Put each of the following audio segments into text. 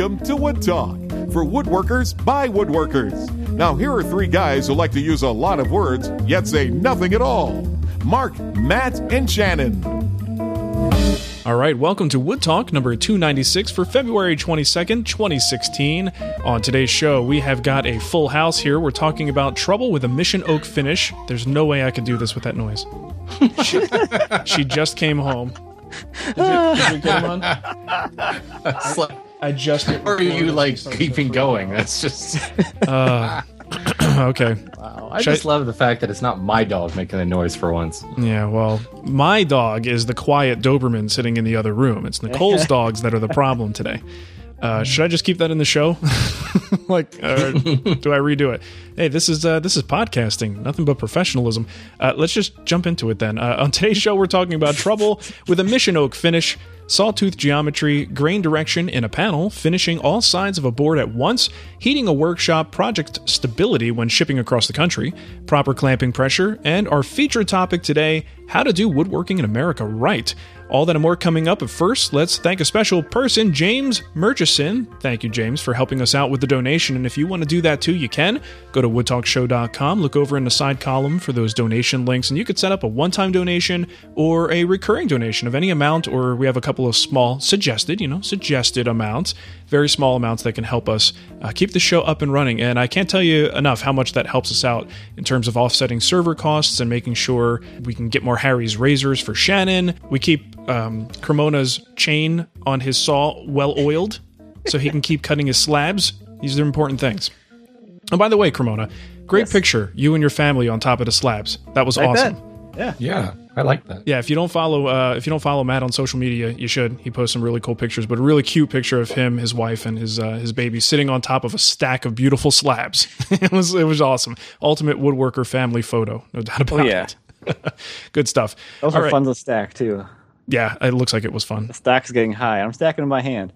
Welcome to Wood Talk for woodworkers by woodworkers. Now, here are three guys who like to use a lot of words, yet say nothing at all Mark, Matt, and Shannon. All right, welcome to Wood Talk number 296 for February 22nd, 2016. On today's show, we have got a full house here. We're talking about trouble with a mission oak finish. There's no way I could do this with that noise. she, she just came home. Is it, is it going on? I just. Or are you like keeping going? That's just. Uh, okay. Wow. I Should just love the fact that it's not my dog making the noise for once. Yeah, well, my dog is the quiet Doberman sitting in the other room. It's Nicole's dogs that are the problem today. Uh, should I just keep that in the show? like, uh, do I redo it? Hey, this is uh, this is podcasting, nothing but professionalism. Uh, let's just jump into it then. Uh, on today's show, we're talking about trouble with a mission oak finish, sawtooth geometry, grain direction in a panel, finishing all sides of a board at once, heating a workshop, project stability when shipping across the country, proper clamping pressure, and our featured topic today: how to do woodworking in America right. All that and more coming up. But first, let's thank a special person, James Murchison. Thank you, James, for helping us out with the donation. And if you want to do that too, you can. Go to woodtalkshow.com, look over in the side column for those donation links, and you could set up a one time donation or a recurring donation of any amount, or we have a couple of small suggested, you know, suggested amounts, very small amounts that can help us uh, keep the show up and running. And I can't tell you enough how much that helps us out in terms of offsetting server costs and making sure we can get more Harry's razors for Shannon. We keep um, Cremona's chain on his saw well oiled so he can keep cutting his slabs. These are important things. And by the way, Cremona, great picture. You and your family on top of the slabs. That was I awesome. bet. Yeah, I like that. Yeah, if you don't follow, uh, if you don't follow Matt on social media, you should. He posts some really cool pictures, but a really cute picture of him, his wife, and his uh, his baby sitting on top of a stack of beautiful slabs. it was it was awesome. Ultimate woodworker family photo, no doubt about Oh, yeah. it. Good stuff. Those All are right. fun to stack too. Yeah, it looks like it was fun. The stack's getting high. I'm stacking in my hand.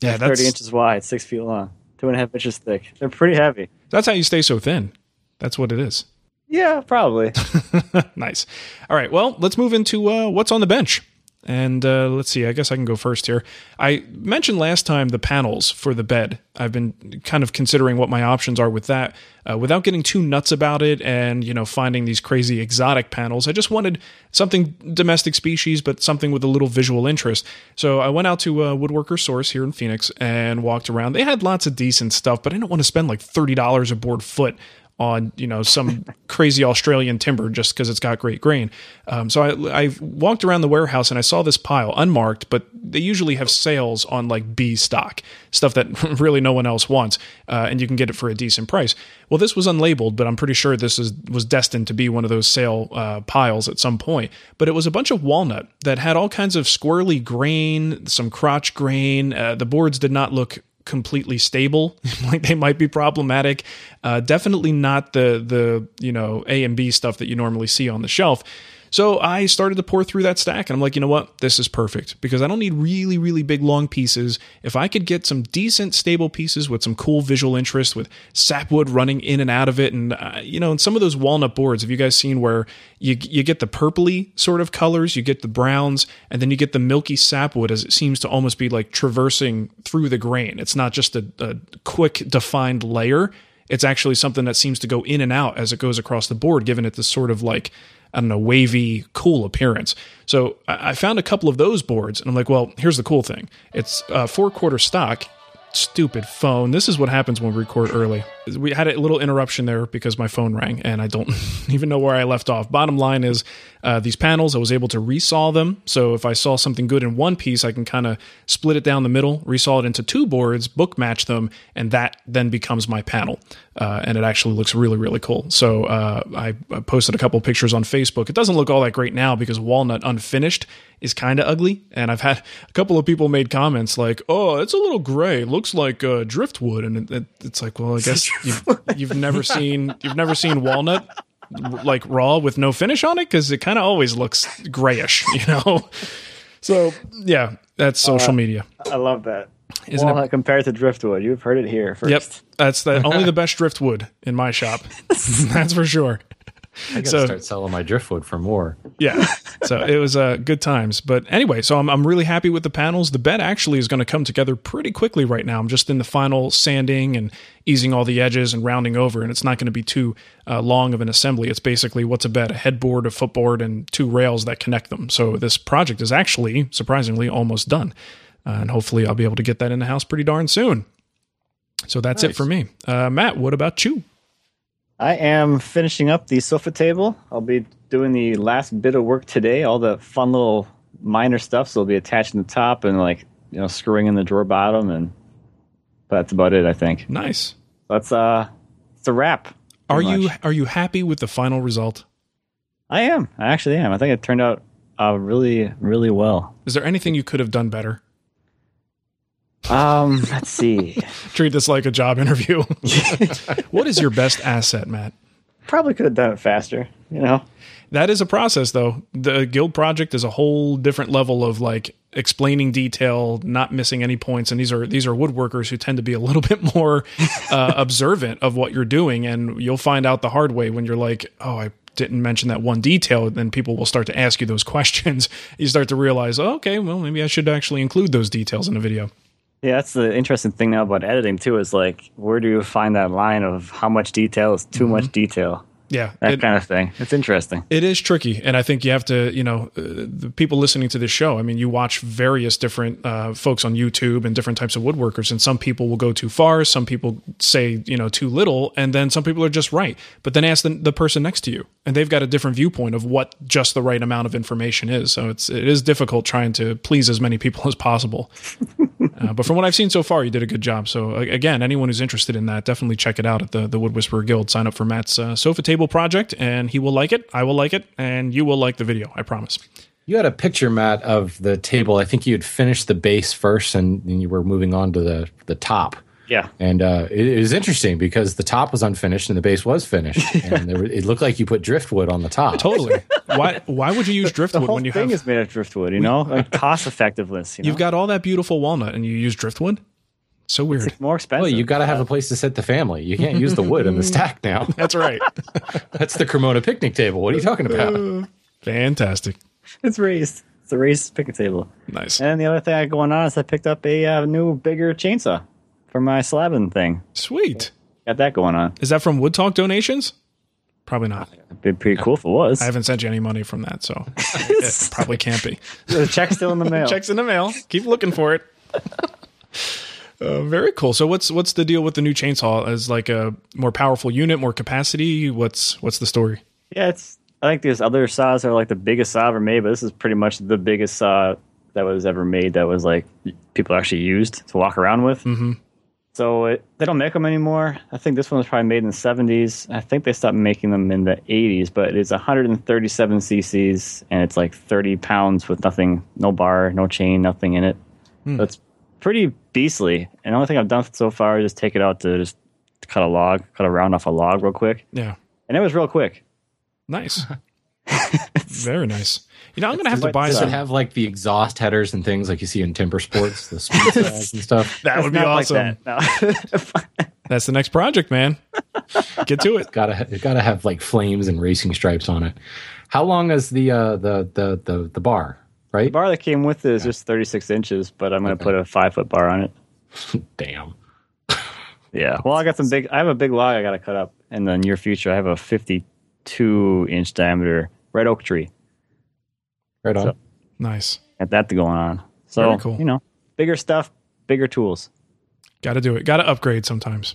Yeah, Thirty that's inches wide, six feet long, two and a half inches thick. They're pretty heavy. that's how you stay so thin. That's what it is. Yeah, probably. nice. All right. Well, let's move into uh, what's on the bench. And uh, let's see. I guess I can go first here. I mentioned last time the panels for the bed. I've been kind of considering what my options are with that, uh, without getting too nuts about it and you know finding these crazy exotic panels. I just wanted something domestic species, but something with a little visual interest. So I went out to uh, Woodworker Source here in Phoenix and walked around. They had lots of decent stuff, but I didn't want to spend like thirty dollars a board foot on you know some crazy Australian timber just because it's got great grain. Um, so I, I walked around the warehouse and I saw this pile unmarked, but they usually have sales on like B stock stuff that really no one else wants, uh, and you can get it for a decent price. Well, this was unlabeled, but I'm pretty sure this is was destined to be one of those sale uh, piles at some point. But it was a bunch of walnut that had all kinds of squirrely grain, some crotch grain. Uh, the boards did not look completely stable. Like they might be problematic. Uh, definitely not the the you know a and b stuff that you normally see on the shelf so i started to pour through that stack and i'm like you know what? This is perfect because i don't need really really big long pieces. If i could get some decent stable pieces with some cool visual interest with sapwood running in and out of it and uh, you know and some of those walnut boards. Have you guys seen where you you get the purpley sort of colors you get the browns and then you get the milky sapwood as it seems to almost be like traversing through the grain? It's not just a, a quick defined layer. It's actually something that seems to go in and out as it goes across the board giving it this sort of like I don't know, wavy, cool appearance. So I found a couple of those boards, and I'm like, well, here's the cool thing. It's uh, four quarter stock. Stupid phone. This is what happens when we record early. We had a little interruption there because my phone rang, and I don't even know where I left off. Bottom line is, uh, these panels, I was able to resaw them. So if I saw something good in one piece, I can kind of split it down the middle, resaw it into two boards, book match them, and that then becomes my panel. Uh, and it actually looks really, really cool. So uh, I, posted a couple pictures on Facebook. It doesn't look all that great now because walnut unfinished is kind of ugly. And I've had a couple of people made comments like, "Oh, it's a little gray. Looks like uh, driftwood." And it, it, it's like, well, I guess you've, you've never seen you've never seen walnut like raw with no finish on it because it kind of always looks grayish, you know. So yeah, that's uh, social media. I love that. Isn't it- Walnut compared to driftwood. You've heard it here first. Yep, that's the only the best driftwood in my shop. that's for sure. I gotta So- start selling my driftwood for more. yeah. So it was uh, good times. But anyway, so I'm, I'm really happy with the panels. The bed actually is going to come together pretty quickly right now. I'm just in the final sanding and easing all the edges and rounding over, and it's not going to be too uh, long of an assembly. It's basically what's a bed, a headboard, a footboard, and two rails that connect them. So this project is actually, surprisingly, almost done. Uh, and hopefully I'll be able to get that in the house pretty darn soon. So that's it for me. Uh, Matt, what about you? I am finishing up the sofa table. I'll be doing the last bit of work today. All the fun little minor stuff. So it'll be attaching the top and like you know screwing in the drawer bottom, and that's about it. I think Nice. that's uh, it's a wrap. Are you much. are you happy with the final result? I am. I actually am. I think it turned out uh, really, really well. Is there anything you could have done better? Um, let's see. Treat this like a job interview. what is your best asset, Matt? Probably could have done it faster. You know. That is a process, though. The guild project is a whole different level of like explaining detail, not missing any points. And these are these are woodworkers who tend to be a little bit more uh, observant of what you're doing, and you'll find out the hard way when you're like, "Oh, I didn't mention that one detail." Then people will start to ask you those questions. You start to realize, oh, "Okay, well, maybe I should actually include those details in a video." Yeah, that's the interesting thing now about editing too. Is like, where do you find that line of how much detail is too much mm-hmm. detail? Yeah, That it- kind of thing. It's interesting. It is tricky, and I think you have to, you know, uh, the people listening to this show. I mean, you watch various different uh, folks on YouTube and different types of woodworkers, and some people will go too far. Some people say, you know, too little, and then some people are just right. But then ask the, the person next to you, and they've got a different viewpoint of what just the right amount of information is. So it's it is difficult trying to please as many people as possible. Uh, but from what I've seen so far, you did a good job. So again, anyone who's interested in that, definitely check it out at the the Wood Whisperer Guild. Sign up for Matt's uh, sofa table project, and he will like it. I will like it, and you will like the video. I promise. You had a picture, Matt, of the table. I think you had finished the base first, and, and you were moving on to the the top. Yeah. And uh, it, it was interesting because the top was unfinished and the base was finished, and there, were- it looked like you put driftwood on the top. Totally. why Why would you use The driftwood whole when you thing have is made of driftwood, you know, like cost effectiveness. You know? you've got all that beautiful walnut and you use driftwood? So weird. it's more expensive. Well, you got to have a place to set the family. You can't use the wood in the stack now. That's right. That's the Cremona picnic table. What are you talking about? Fantastic. it's raised. It's a raised picnic table. Nice. And the other thing I got going on is I picked up a uh, new, bigger chainsaw for my slabbing thing. Sweet. Got that going on. Is that from Wood Talk donations? Probably not. It'd be pretty cool if it was. I haven't sent you any money from that, so it probably can't be. the check's still in the mail. Checks in the mail. Keep looking for it. Uh, very cool. So what's what's the deal with the new chainsaw? As like a more powerful unit, more capacity? What's what's the story? Yeah, it's. I think there's other saws that are like the biggest saw ever made, but this is pretty much the biggest saw that was ever made that was like people actually used to walk around with. Mm-hmm. So it, they don't make them anymore. I think this one was probably made in the 70s. I think they stopped making them in the 80s, but it's 137 cc's and it's like 30 pounds with nothing, no bar, no chain, nothing in it. So it's pretty beastly. And the only thing I've done so far is just take it out to just cut a log, cut a round off a log real quick. Yeah. And it was real quick. Nice. Very nice. You know, I'm gonna have to buy Does it some. have like the exhaust headers and things like you see in timber sports, the speed saws and stuff? That would be awesome. Like that. No. That's the next project, man. Get to it. Gotta ha- it gotta have like flames and racing stripes on it. How long is the uh, the, the the the bar? Right? the bar that came with it is just 36 inches, but I'm going to put a five foot bar on it. Damn. Yeah. Well, I got some big, I have a big log I got to cut up in the near future. I have a 52 inch diameter red oak tree. Right on. So- Nice. Got that to going on. So, Very cool. you know, bigger stuff, bigger tools. Got to do it. Got to upgrade sometimes.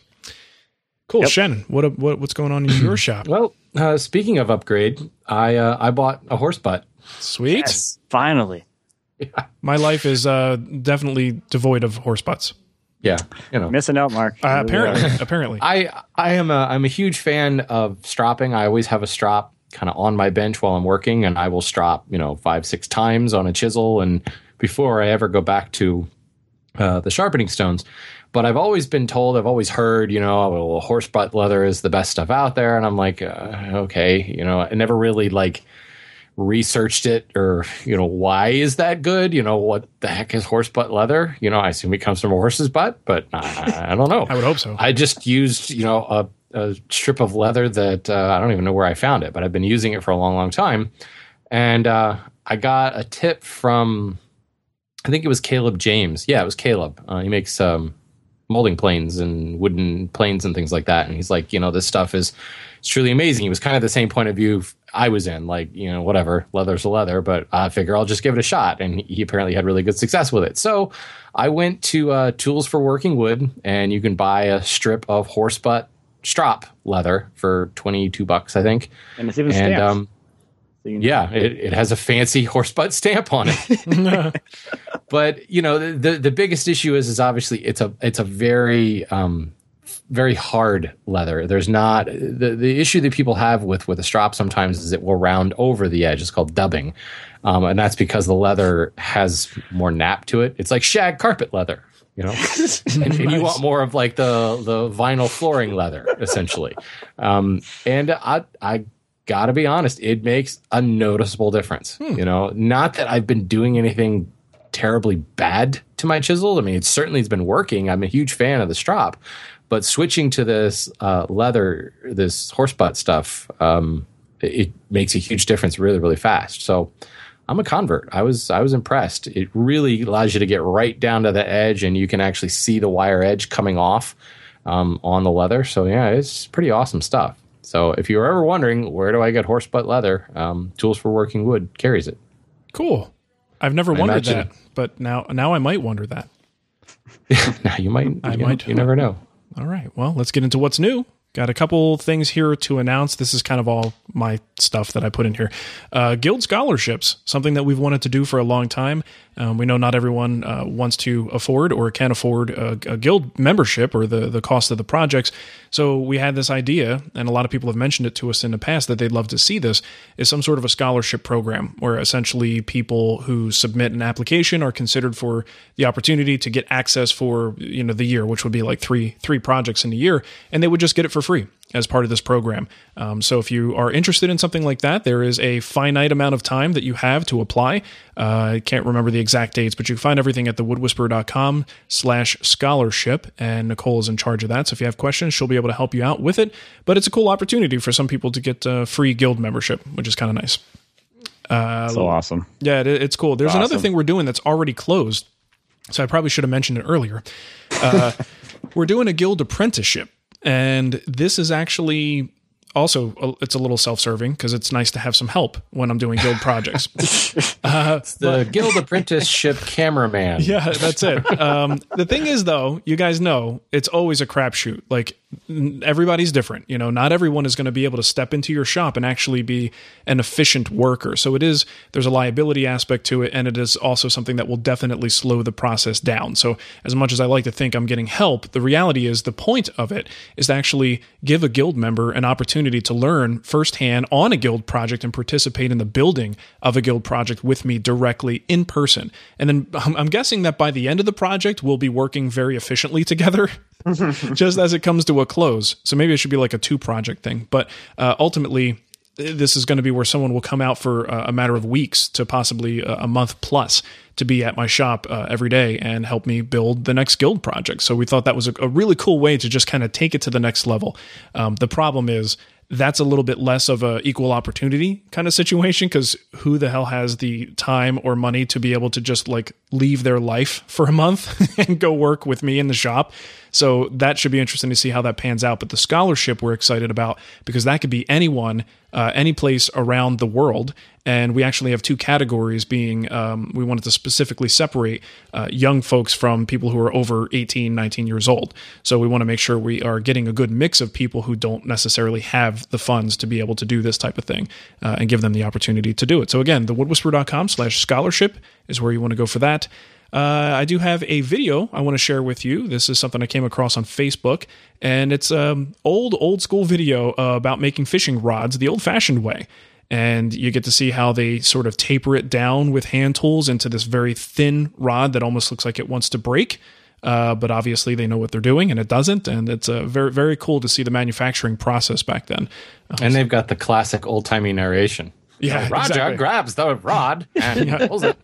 Cool, Yep. Shannon. What what what's going on in your shop? well, uh, speaking of upgrade, I uh, I bought a horse butt. Sweet. Finally. My life is uh, definitely devoid of horse butts. Yeah, you know. Missing out, Mark. Uh, apparently, apparently. I I am a I'm a huge fan of stropping. I always have a strop kind of on my bench while I'm working, and I will strop you know five six times on a chisel, and before I ever go back to uh, the sharpening stones. But I've always been told, I've always heard, you know, well, horse butt leather is the best stuff out there, and I'm like, uh, okay, you know, I never really like researched it or you know why is that good you know what the heck is horse butt leather you know i assume it comes from a horse's butt but uh, i don't know I would hope so. I just used, you know, a a strip of leather that uh, I don't even know where I found it, but I've been using it for a long, long time. And uh, I got a tip from, I think it was Caleb James. Yeah, it was Caleb. Uh, he makes um, molding planes and wooden planes and things like that. And he's like, you know, this stuff is it's truly amazing. He was kind of the same point of view I was in, like, you know, whatever, leather's a leather, but I figure I'll just give it a shot. And he apparently had really good success with it. So I went to uh, Tools for Working Wood, and you can buy a strip of horse butt strop leather for 22 bucks, I think. And it's even stamped. um, So you can- yeah, it, it has a fancy horse butt stamp on it. but you know, the, the the biggest issue is is obviously it's a it's a very um very hard leather. There's not the the issue that people have with with a strop sometimes is it will round over the edge. It's called dubbing, um, and that's because the leather has more nap to it. It's like shag carpet leather. You know, and, and you want more of like the the vinyl flooring leather, essentially. Um, and I I gotta be honest, it makes a noticeable difference. You know, not that I've been doing anything terribly bad to my chisel. I mean, it certainly has been working. I'm a huge fan of the strop, but switching to this uh, leather, this horse butt stuff, um, it, it makes a huge difference really, really fast. So. I'm a convert. I was I was impressed. It really allows you to get right down to the edge, and you can actually see the wire edge coming off um, on the leather. So yeah, it's pretty awesome stuff. So if you're ever wondering where do I get horse butt leather, um, Tools for Working Wood carries it. Cool. I've never wondered imagine- that, but now now I might wonder that. now you might, I you, might. you never know. All right. Well, let's get into what's new. Got a couple things here to announce. This is kind of all my stuff that I put in here. Uh, Guild scholarships, something that we've wanted to do for a long time. Um, we know not everyone uh, wants to afford or can afford a, a guild membership or the, the cost of the projects. So we had this idea, and a lot of people have mentioned it to us in the past that they'd love to see this, is some sort of a scholarship program where essentially people who submit an application are considered for the opportunity to get access for you know the year, which would be like three three projects in a year, and they would just get it for free as part of this program. Um, so if you are interested in something like that, there is a finite amount of time that you have to apply. Uh, I can't remember the exact dates, but you can find everything at thewoodwhisperer.com slash scholarship. And Nicole is in charge of that. So if you have questions, she'll be able to help you out with it. But it's a cool opportunity for some people to get uh, free guild membership, which is kind of nice. so awesome. Yeah, it, it's cool. There's another thing we're doing that's already closed. So I probably should have mentioned it earlier. Uh, we're doing a guild apprenticeship, and this is actually also it's a little self-serving because it's nice to have some help when I'm doing guild projects. The Guild Apprenticeship Cameraman. Yeah, that's it. Um, the thing is, though, you guys know it's always a crapshoot. Like everybody's different. You know, not everyone is going to be able to step into your shop and actually be an efficient worker. So it is. There's a liability aspect to it, and it is also something that will definitely slow the process down. So as much as I like to think I'm getting help, the reality is the point of it is to actually give a guild member an opportunity to learn firsthand on a guild project and participate in the building of a guild project with me directly in person. And then I'm, I'm guessing that by the end of the project, we'll be working very efficiently together. just as it comes to a close. So maybe it should be like a two project thing. But uh, ultimately, this is going to be where someone will come out for uh, a matter of weeks to possibly a a month plus to be at my shop uh, every day and help me build the next guild project. So we thought that was a, a really cool way to just kind of take it to the next level. Um, the problem is that's a little bit less of a equal opportunity kind of situation because who the hell has the time or money to be able to just like leave their life for a month and go work with me in the shop so that should be interesting to see how that pans out. But the scholarship we're excited about because that could be anyone uh, any place around the world. And we actually have two categories being um, we wanted to specifically separate uh, young folks from people who are over 18 19 years old. So we want to make sure we are getting a good mix of people who don't necessarily have the funds to be able to do this type of thing uh, and give them the opportunity to do it. So again the woodwhisperer.com slash scholarship is where you want to go for that uh, I do have a video I want to share with you. This is something I came across on Facebook, and it's um old old school video uh, about making fishing rods the old fashioned way. And you get to see how they sort of taper it down with hand tools into this very thin rod that almost looks like it wants to break. Uh, but obviously they know what they're doing and it doesn't. And it's uh, very, very cool to see the manufacturing process back then. And they've got the classic old timey narration. Yeah, Roger exactly. grabs the rod and pulls it.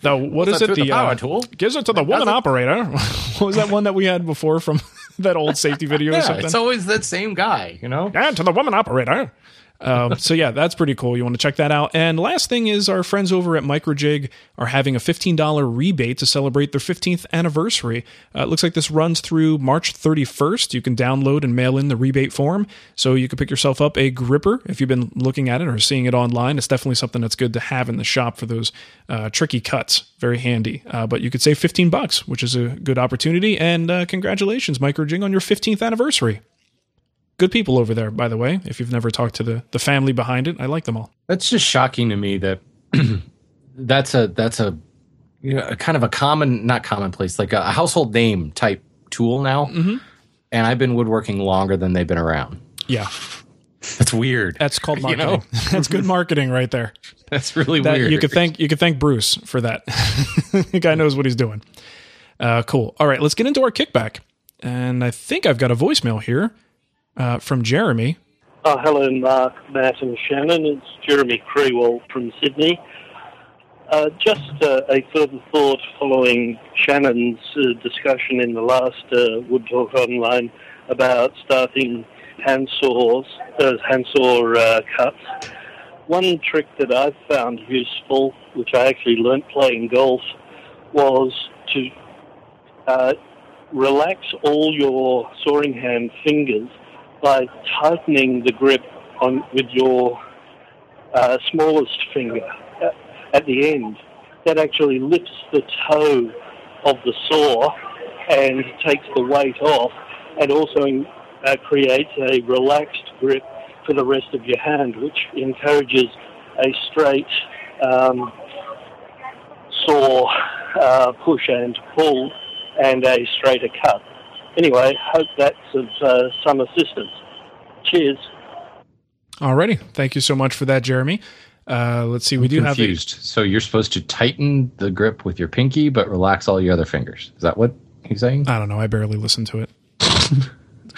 The, what is it? The, the power uh, tool? Gives it to the woman operator. what was that one that we had before from that old safety video or Yeah, something. it's always that same guy, you know? and to the woman operator. Um, so yeah, that's pretty cool. You want to check that out. And last thing is our friends over at Microjig are having a $15 rebate to celebrate their 15th anniversary. Uh, it looks like this runs through March 31st. You can download and mail in the rebate form, so you can pick yourself up a gripper if you've been looking at it or seeing it online. It's definitely something that's good to have in the shop for those uh, tricky cuts. Very handy. Uh, but you could save 15 bucks, which is a good opportunity. And uh, congratulations, Microjig, on your 15th anniversary good people over there by the way if you've never talked to the the family behind it i like them all That's just shocking to me that that's a that's a you know a kind of a common not commonplace like a household name type tool now. Mm-hmm. And I've been woodworking longer than they've been around. yeah That's weird. that's called You know? that's good marketing right there That's really that weird. you could thank you could thank bruce for that the guy knows what he's doing uh, cool all right let's get into our kickback and i think i've got a voicemail here uh, from jeremy Oh, hello, Mark, Matt, and Shannon. It's Jeremy Creewell from Sydney. Uh, just uh, a further thought following Shannon's uh, discussion in the last uh, Wood Talk Online about starting hand saws, uh, uh, cuts. One trick that I've found useful, which I actually learnt playing golf, was to relax all your sawing hand fingers by tightening the grip on with your uh, smallest finger at, the end. That actually lifts the toe of the saw and takes the weight off, and also uh, creates a relaxed grip for the rest of your hand, which encourages a straight um, saw uh, push and pull and a straighter cut. Anyway, hope that's of uh, some assistance. Cheers. alrighty thank you so much for that jeremy uh, let's see we do have a, confused. so you're supposed to tighten the grip with your pinky, but relax all your other fingers. Is that what he's saying? i don't know i barely listened to it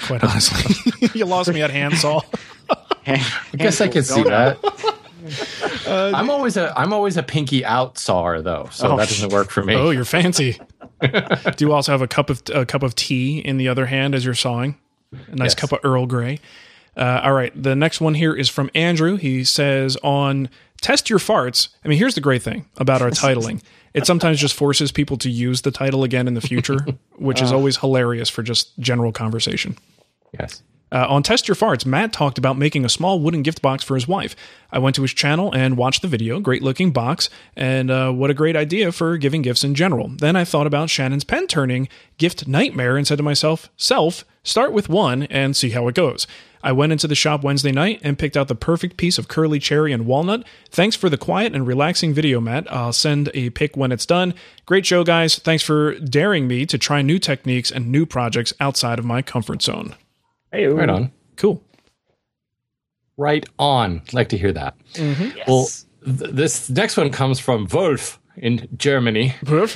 quite honestly you lost me at handsaw I guess I can see that. I'm always a I'm always a pinky out sawer though, so Oh, that doesn't work for me. Oh, you're fancy. Do you also have a cup of a cup of tea in the other hand as you're sawing? A nice Yes. cup of Earl Grey. Uh, all right, the next one here is from Andrew. He says on test your farts. I mean, here's the great thing about our titling. It sometimes just forces people to use the title again in the future, which is always hilarious for just general conversation. yes. Uh, on Test Your Farts, Matt talked about making a small wooden gift box for his wife. I went to his channel and watched the video. Great looking box, and uh, what a great idea for giving gifts in general. Then I thought about Shannon's pen turning gift nightmare and said to myself, Self, start with one and see how it goes. I went into the shop Wednesday night and picked out the perfect piece of curly cherry and walnut. Thanks for the quiet and relaxing video, Matt. I'll send a pic when it's done. Great show, guys. Thanks for daring me to try new techniques and new projects outside of my comfort zone. Hey, Right on. Cool. Right on. Like to hear that. Mm-hmm. Well, th- this next one comes from Wolf in Germany. Wolf.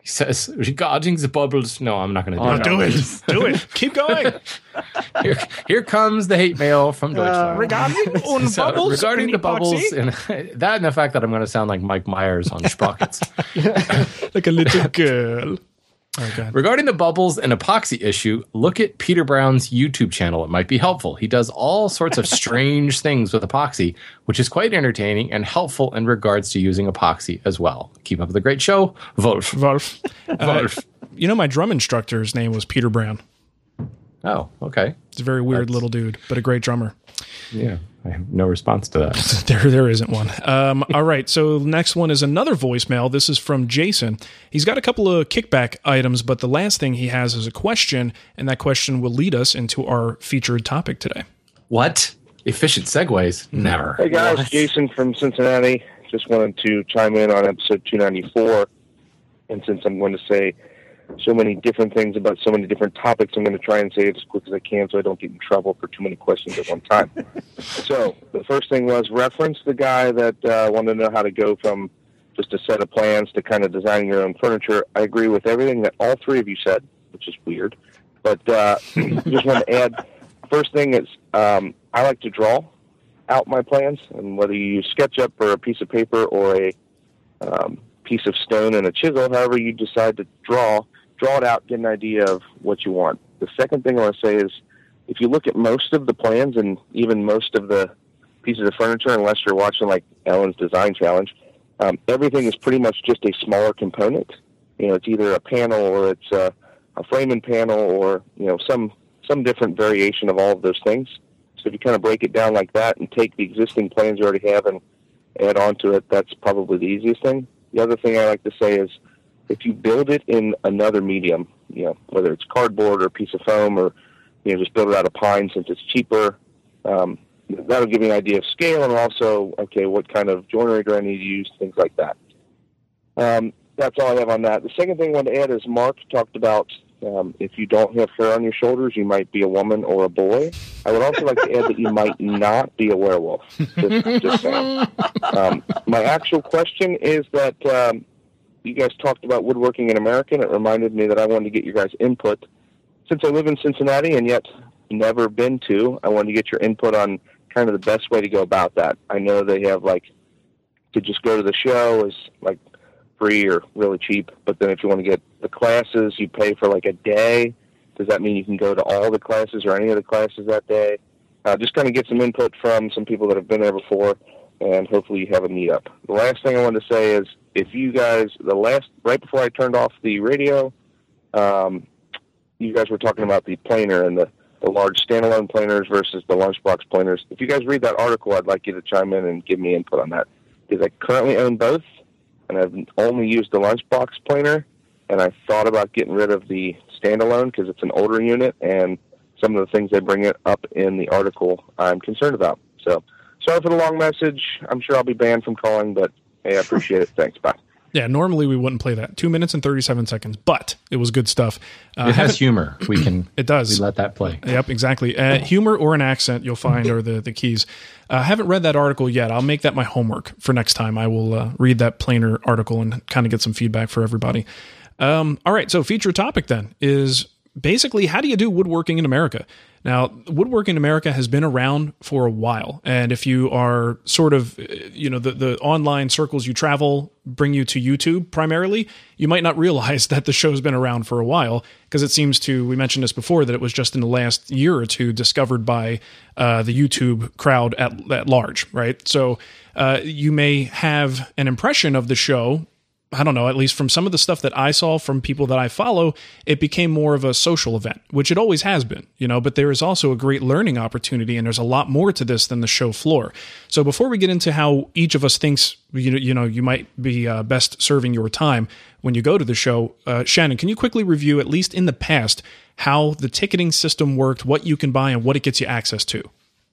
He says, regarding the bubbles. No, I'm not going to do Oh, that. do it. Do it. Keep going. Here, here comes the hate mail from uh, Deutschland. Regarding un So, bubbles regarding the bubbles and that and the fact that I'm going to sound like Mike Myers on Sprockets. like a little girl. Oh, Regarding the bubbles and epoxy issue, look at Peter Brown's YouTube channel. It might be helpful. He does all sorts of strange things with epoxy, which is quite entertaining and helpful in regards to using epoxy as well. Keep up the great show, Wolf. Wolf. Uh, Wolf. you know, my drum instructor's name was Peter Brown. Oh, okay. It's a very weird little dude, but a great drummer. Yeah, I have no response to that. There, there isn't one. Um, all right. So next one is another voicemail. This is from Jason. He's got a couple of kickback items, but the last thing he has is a question, and that question will lead us into our featured topic today. What? Efficient segues? Never. Hey guys, What? Jason from Cincinnati. Just wanted to chime in on episode 294. And since I'm going to say so many different things about so many different topics, I'm going to try and say it as quick as I can so I don't get in trouble for too many questions at one time. so the first thing was reference the guy that uh, wanted to know how to go from just a set of plans to kind of designing your own furniture. I agree with everything that all three of you said, which is weird. But uh, just want to add first thing is um, I like to draw out my plans, and whether you use SketchUp or a piece of paper or a um, piece of stone and a chisel, however you decide to draw, draw it out, get an idea of what you want. The second thing I want to say is if you look at most of the plans and even most of the pieces of furniture, unless you're watching like Ellen's Design Challenge, um, everything is pretty much just a smaller component. You know, it's either a panel or it's a, a framing panel or you know some some different variation of all of those things. So if you kind of break it down like that and take the existing plans you already have and add on to it, that's probably the easiest thing. The other thing I like to say is if you build it in another medium, you know, whether it's cardboard or a piece of foam or, you know, just build it out of pine since it's cheaper, um, that'll give you an idea of scale and also, okay, what kind of joinery do I need to use, things like that. Um, that's all I have on that. The second thing I want to add is Mark talked about um, if you don't have hair on your shoulders, you might be a woman or a boy. I would also like to add that you might not be a werewolf. Just, just. Um, my actual question is that um, you guys talked about woodworking in America, and it reminded me that I wanted to get your guys' input. Since I live in Cincinnati and yet never been to, I wanted to get your input on kind of the best way to go about that. I know they have like to just go to the show is like free or really cheap. But then if you want to get the classes, you pay for like a day. Does that mean you can go to all the classes or any of the classes that day? Uh, just kind of get some input from some people that have been there before, and hopefully you have a meetup. The last thing I wanted to say is if you guys, the last, right before I turned off the radio, um, you guys were talking about the planer and the, the large standalone planers versus the lunchbox planers. If you guys read that article, I'd like you to chime in and give me input on that. Because I currently own both, and I've only used the lunchbox planer, and I thought about getting rid of the standalone because it's an older unit, and some of the things they bring it up in the article I'm concerned about. So sorry for the long message. I'm sure I'll be banned from calling, but hey, I appreciate it. Thanks. Bye. Yeah, normally we wouldn't play that. Two minutes and thirty-seven seconds, but it was good stuff. Uh, it has humor. We can. It does. We let that play. Yep, exactly. Uh, humor or an accent, you'll find are the the keys. I uh, haven't read that article yet. I'll make that my homework for next time. I will uh, read that planer article and kind of get some feedback for everybody. Um, all right, so feature topic then is basically how do you do woodworking in America? Now, woodworking in America has been around for a while, and if you are sort of, you know, the the online circles you travel bring you to YouTube primarily, you might not realize that the show's been around for a while because it seems to. We mentioned this before that it was just in the last year or two discovered by uh, the YouTube crowd at at large, right? So. Uh, you may have an impression of the show I don't know, at least from some of the stuff that I saw from people that I follow, it became more of a social event, which it always has been, you know, but there is also a great learning opportunity and there's a lot more to this than the show floor. So before we get into how each of us thinks, you know, you know, you might be uh, best serving your time when you go to the show, uh, Shannon, can you quickly review, at least in the past, how the ticketing system worked, what you can buy and what it gets you access to?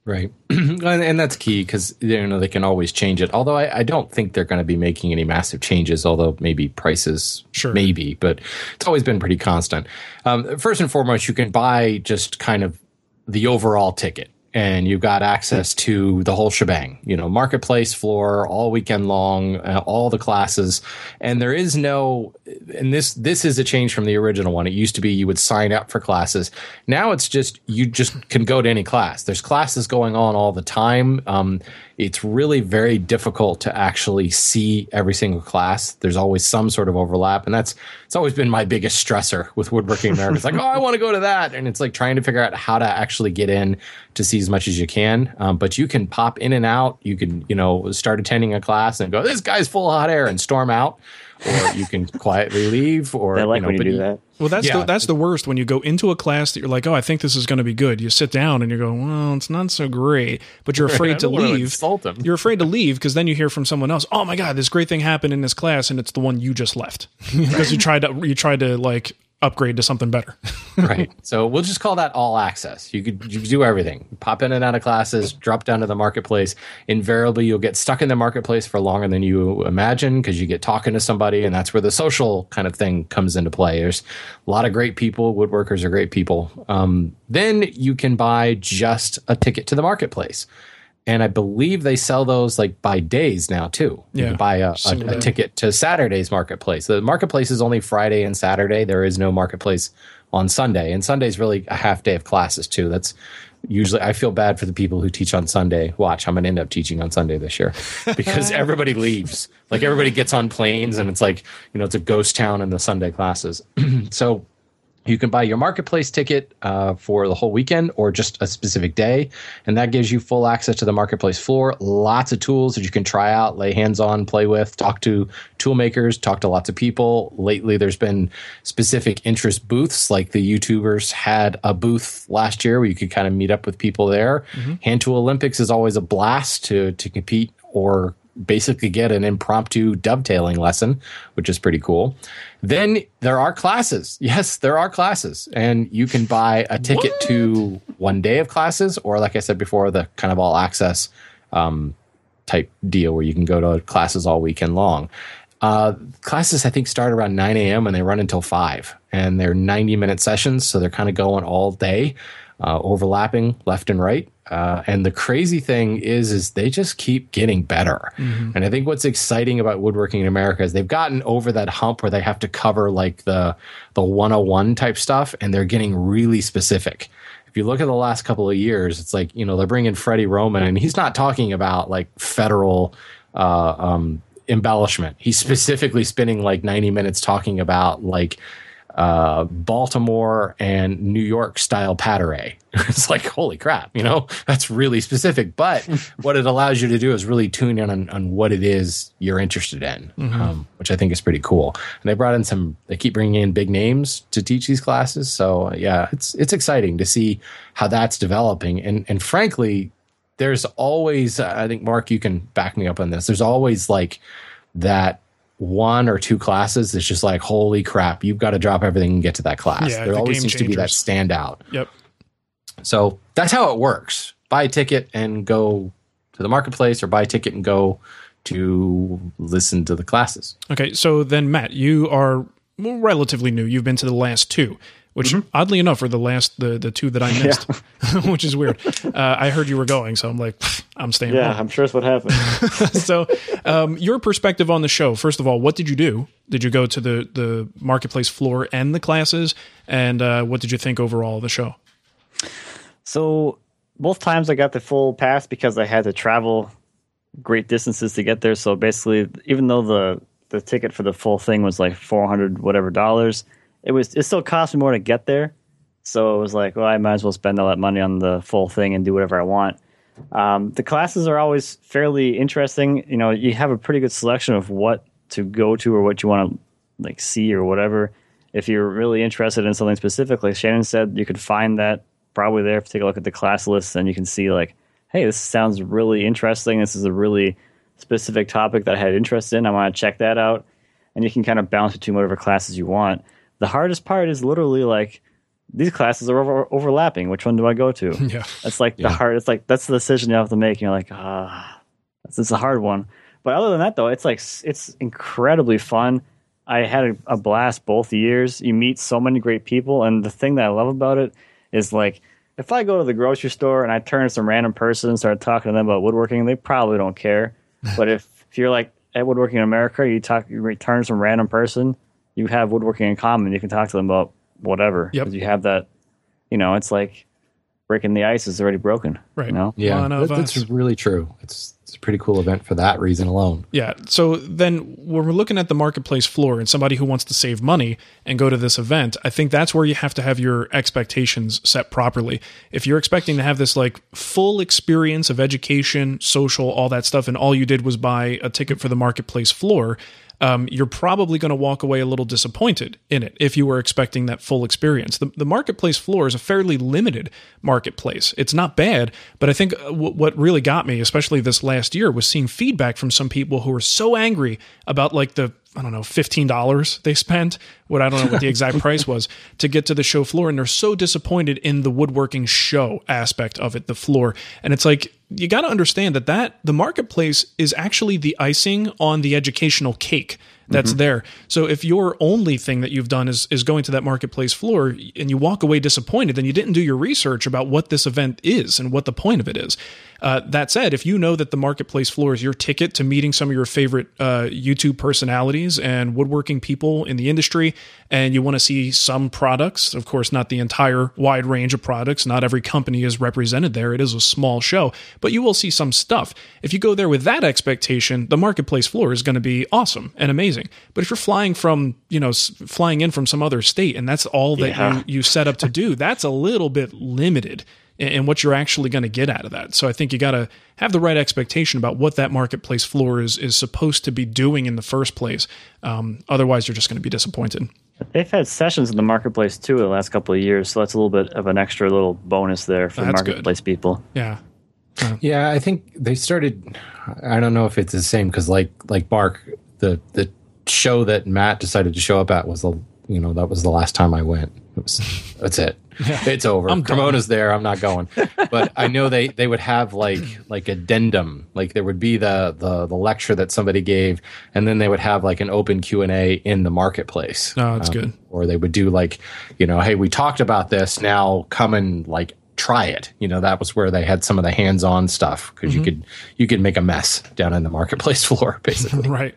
Right, and, and, that's key because you know they can always change it. Although I, I don't think they're going to be making any massive changes. Although maybe prices, sure, maybe, but it's always been pretty constant. Um, first and foremost, you can buy just kind of the overall ticket and you've got access to the whole shebang, you know, marketplace floor all weekend long, uh, all the classes. And there is no, and this, this is a change from the original one. It used to be you would sign up for classes. Now it's just, you just can go to any class. There's classes going on all the time. Um, it's really very difficult to actually see every single class. There's always some sort of overlap, and that's it's always been my biggest stressor with woodworking America. It's like, oh, I want to go to that, and it's like trying to figure out how to actually get in to see as much as you can. Um, but you can pop in and out. You can you know start attending a class and go, this guy's full hot air, and storm out or you can quietly leave. Or I like you know, when you do that. Well, that's yeah. the, that's the worst when you go into a class that you're like, oh, I think this is going to be good. You sit down and you go, well, it's not so great, but you're afraid to leave. To you're afraid to leave because then you hear from someone else, oh my god, this great thing happened in this class, and it's the one you just left because you tried to you tried to like upgrade to something better. right. So we'll just call that all access. You could, do everything. Pop in and out of classes, drop down to the marketplace. Invariably, you'll get stuck in the marketplace for longer than you imagine because you get talking to somebody, and that's where the social kind of thing comes into play. There's a lot of great people. Woodworkers are great people. Um, then you can buy just a ticket to the marketplace and I believe they sell those like by days now too. Yeah, you can buy a, a, a, ticket to Saturday's marketplace. The marketplace is only Friday and Saturday. There is no marketplace on Sunday, and Sunday's really a half day of classes too. That's usually I feel bad for the people who teach on Sunday. Watch, I'm gonna end up teaching on Sunday this year because everybody leaves. Like everybody gets on planes, and it's like you know it's a ghost town in the Sunday classes. so You can buy your marketplace ticket uh, for the whole weekend or just a specific day, and that gives you full access to the marketplace floor. Lots of tools that you can try out, lay hands on, play with, talk to tool makers, talk to lots of people. Lately, there's been specific interest booths, like the YouTubers had a booth last year where you could kind of meet up with people there. Hand Tool Olympics is always a blast to to compete or basically get an impromptu dovetailing lesson, which is pretty cool. Then there are classes. Yes, there are classes. And you can buy a ticket to one day of classes, or like I said before, the kind of all access um, type deal where you can go to classes all weekend long. Uh, classes, I think, start around 9 a.m. and they run until 5. And they're 90 minute sessions. So they're kind of going all day, uh, overlapping left and right. Uh, and the crazy thing is, is they just keep getting better. And I think what's exciting about woodworking in America is they've gotten over that hump where they have to cover like the the 101 type stuff, and they're getting really specific. If you look at the last couple of years, it's like you know they're bringing Freddy Roman, and he's not talking about like federal uh, um, embellishment. He's specifically spending like 90 minutes talking about like uh, Baltimore and New York style paterae. it's like, holy crap, you know, that's really specific. But what it allows you to do is really tune in on, on what it is you're interested in, um, which I think is pretty cool. And they brought in some, they keep bringing in big names to teach these classes. So yeah, it's, it's exciting to see how that's developing. And, and frankly, there's always, I think, Mark, you can back me up on this. There's always like that one or two classes that's just like, holy crap, you've got to drop everything and get to that class. Yeah, there the always seems to be that standout. Yep. So that's how it works. Buy a ticket and go to the marketplace or buy a ticket and go to listen to the classes. Okay, so then Matt, you are relatively new. You've been to the last two, which oddly enough are the last the the two that I missed, which is weird. Uh, I heard you were going, so I'm like, I'm staying. Yeah, home. I'm sure that's what happened. so, um, your perspective on the show. First of all, what did you do? Did you go to the the marketplace floor and the classes? And uh, what did you think overall of the show? So both times I got the full pass because I had to travel great distances to get there. So basically, even though the the ticket for the full thing was like four hundred whatever dollars, it was it still cost me more to get there. So it was like, well, I might as well spend all that money on the full thing and do whatever I want. Um, the classes are always fairly interesting. You know, you have a pretty good selection of what to go to or what you want to like see or whatever. If you're really interested in something specific, like Shannon said, you could find that probably there. If you take a look at the class list, and you can see like, hey, this sounds really interesting. This is a really specific topic that I had interest in. I want to check that out, and you can kind of bounce between whatever classes you want. The hardest part is literally like these classes are over- overlapping. Which one do I go to? Yeah. That's like the hard. It's like that's the decision you have to make. And you're like, ah, that's it's a hard one. But other than that, though, it's like it's incredibly fun. I had a, a blast both years. You meet so many great people, and the thing that I love about it is like if I go to the grocery store and I turn to some random person and start talking to them about woodworking, they probably don't care. but if if you're like at Woodworking in America, you talk, you return to some random person, you have woodworking in common. You can talk to them about whatever. Yep. 'Cause You have that. You know, it's like breaking the ice is already broken. Right. You know. Yeah, One of that- that's really true. It's it's a pretty cool event for that reason alone. Yeah. So then when we're looking at the marketplace floor and somebody who wants to save money and go to this event, I think that's where you have to have your expectations set properly. If you're expecting to have this like full experience of education, social, all that stuff, and all you did was buy a ticket for the marketplace floor, um, you're probably going to walk away a little disappointed in it if you were expecting that full experience. The, the marketplace floor is a fairly limited marketplace. It's not bad, but I think uh, w- what really got me, especially this last year, was seeing feedback from some people who were so angry about like the I don't know, fifteen dollars they spent. What I don't know what the exact price was to get to the show floor, and they're so disappointed in the woodworking show aspect of it, the floor. And it's like you got to understand that that the marketplace is actually the icing on the educational cake that's mm-hmm. there. So if your only thing that you've done is is going to that marketplace floor and you walk away disappointed, then you didn't do your research about what this event is and what the point of it is. Uh, that said, if you know that the marketplace floor is your ticket to meeting some of your favorite uh, YouTube personalities and woodworking people in the industry, and you want to see some products, of course, not the entire wide range of products, not every company is represented there. It is a small show, but you will see some stuff. If you go there with that expectation, the marketplace floor is going to be awesome and amazing. But if you're flying from, you know, flying in from some other state and that's all that yeah. you, you set up to do, that's a little bit limited and what you're actually going to get out of that. So I think you got to have the right expectation about what that marketplace floor is is supposed to be doing in the first place. Um, otherwise, you're just going to be disappointed. They've had sessions in the marketplace too the last couple of years, so that's a little bit of an extra little bonus there for the marketplace good. people. Yeah. Uh, yeah, I think they started. I don't know if it's the same because, like, like Bark, the the show that Matt decided to show up at was the you know that was the last time I went. It was that's it. It's over. I'm Pomona's there. I'm not going. But I know they they would have like like addendum. Like there would be the the the lecture that somebody gave, and then they would have like an open Q and A in the marketplace. Oh, that's um, good. Or they would do like, you know, hey, we talked about this. Now come and like try it. You know, that was where they had some of the hands-on stuff because mm-hmm. you could you could make a mess down in the marketplace floor, basically. right.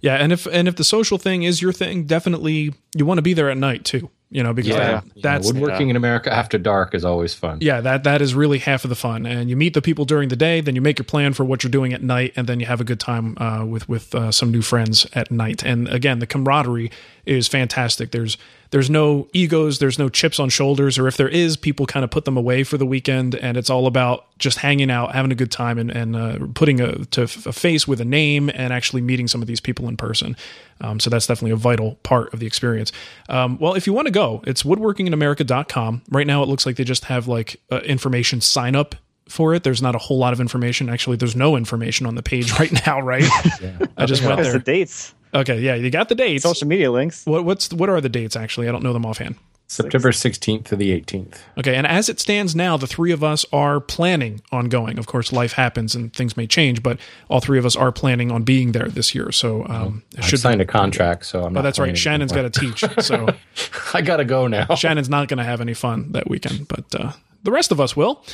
Yeah, and if and if the social thing is your thing, definitely you want to be there at night too you know because yeah. that, that's know, woodworking yeah. in america after dark is always fun yeah that that is really half of the fun and you meet the people during the day then you make your plan for what you're doing at night and then you have a good time uh, with with uh, some new friends at night and again the camaraderie is fantastic there's there's no egos, there's no chips on shoulders, or if there is, people kind of put them away for the weekend, and it's all about just hanging out, having a good time, and, and uh, putting a, to a face with a name and actually meeting some of these people in person. Um, so that's definitely a vital part of the experience. Um, well, if you want to go, it's woodworkinginamerica.com. Right now, it looks like they just have like uh, information sign up for it. There's not a whole lot of information. Actually, there's no information on the page right now, right? yeah. I just went there. The dates. Okay, yeah, you got the dates. Social media links. What what's what are the dates actually? I don't know them offhand. September 16th to the 18th. Okay, and as it stands now, the three of us are planning on going. Of course, life happens and things may change, but all three of us are planning on being there this year. So, um, I should signed a contract, so I'm. Oh, that's right. Shannon's got to teach, so I got to go now. Shannon's not going to have any fun that weekend, but uh, the rest of us will.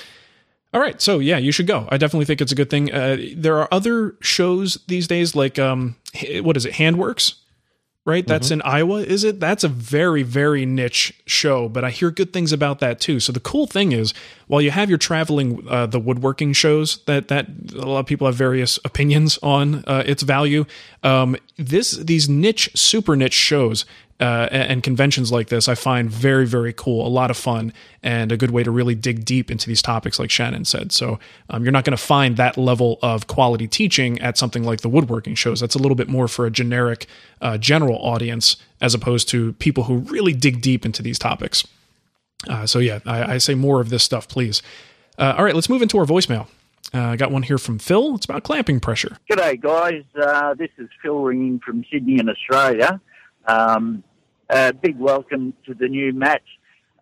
All right, so yeah, you should go. I definitely think it's a good thing. Uh, there are other shows these days, like um, what is it, Handworks, right? That's mm-hmm. in Iowa, is it? That's a very, very niche show, but I hear good things about that too. So the cool thing is, while you have your traveling, uh, the woodworking shows that that a lot of people have various opinions on uh, its value. Um, this these niche, super niche shows uh, and conventions like this, I find very, very cool, a lot of fun, and a good way to really dig deep into these topics, like Shannon said. So um, you're not going to find that level of quality teaching at something like the woodworking shows. That's a little bit more for a generic, uh, general audience, as opposed to people who really dig deep into these topics. Uh, so yeah, I, I, say more of this stuff, please. Uh, all right, let's move into our voicemail. Uh, I got one here from Phil. It's about clamping pressure. G'day, guys. Uh, this is Phil ringing from Sydney in Australia. Um, uh, big welcome to the new Matt.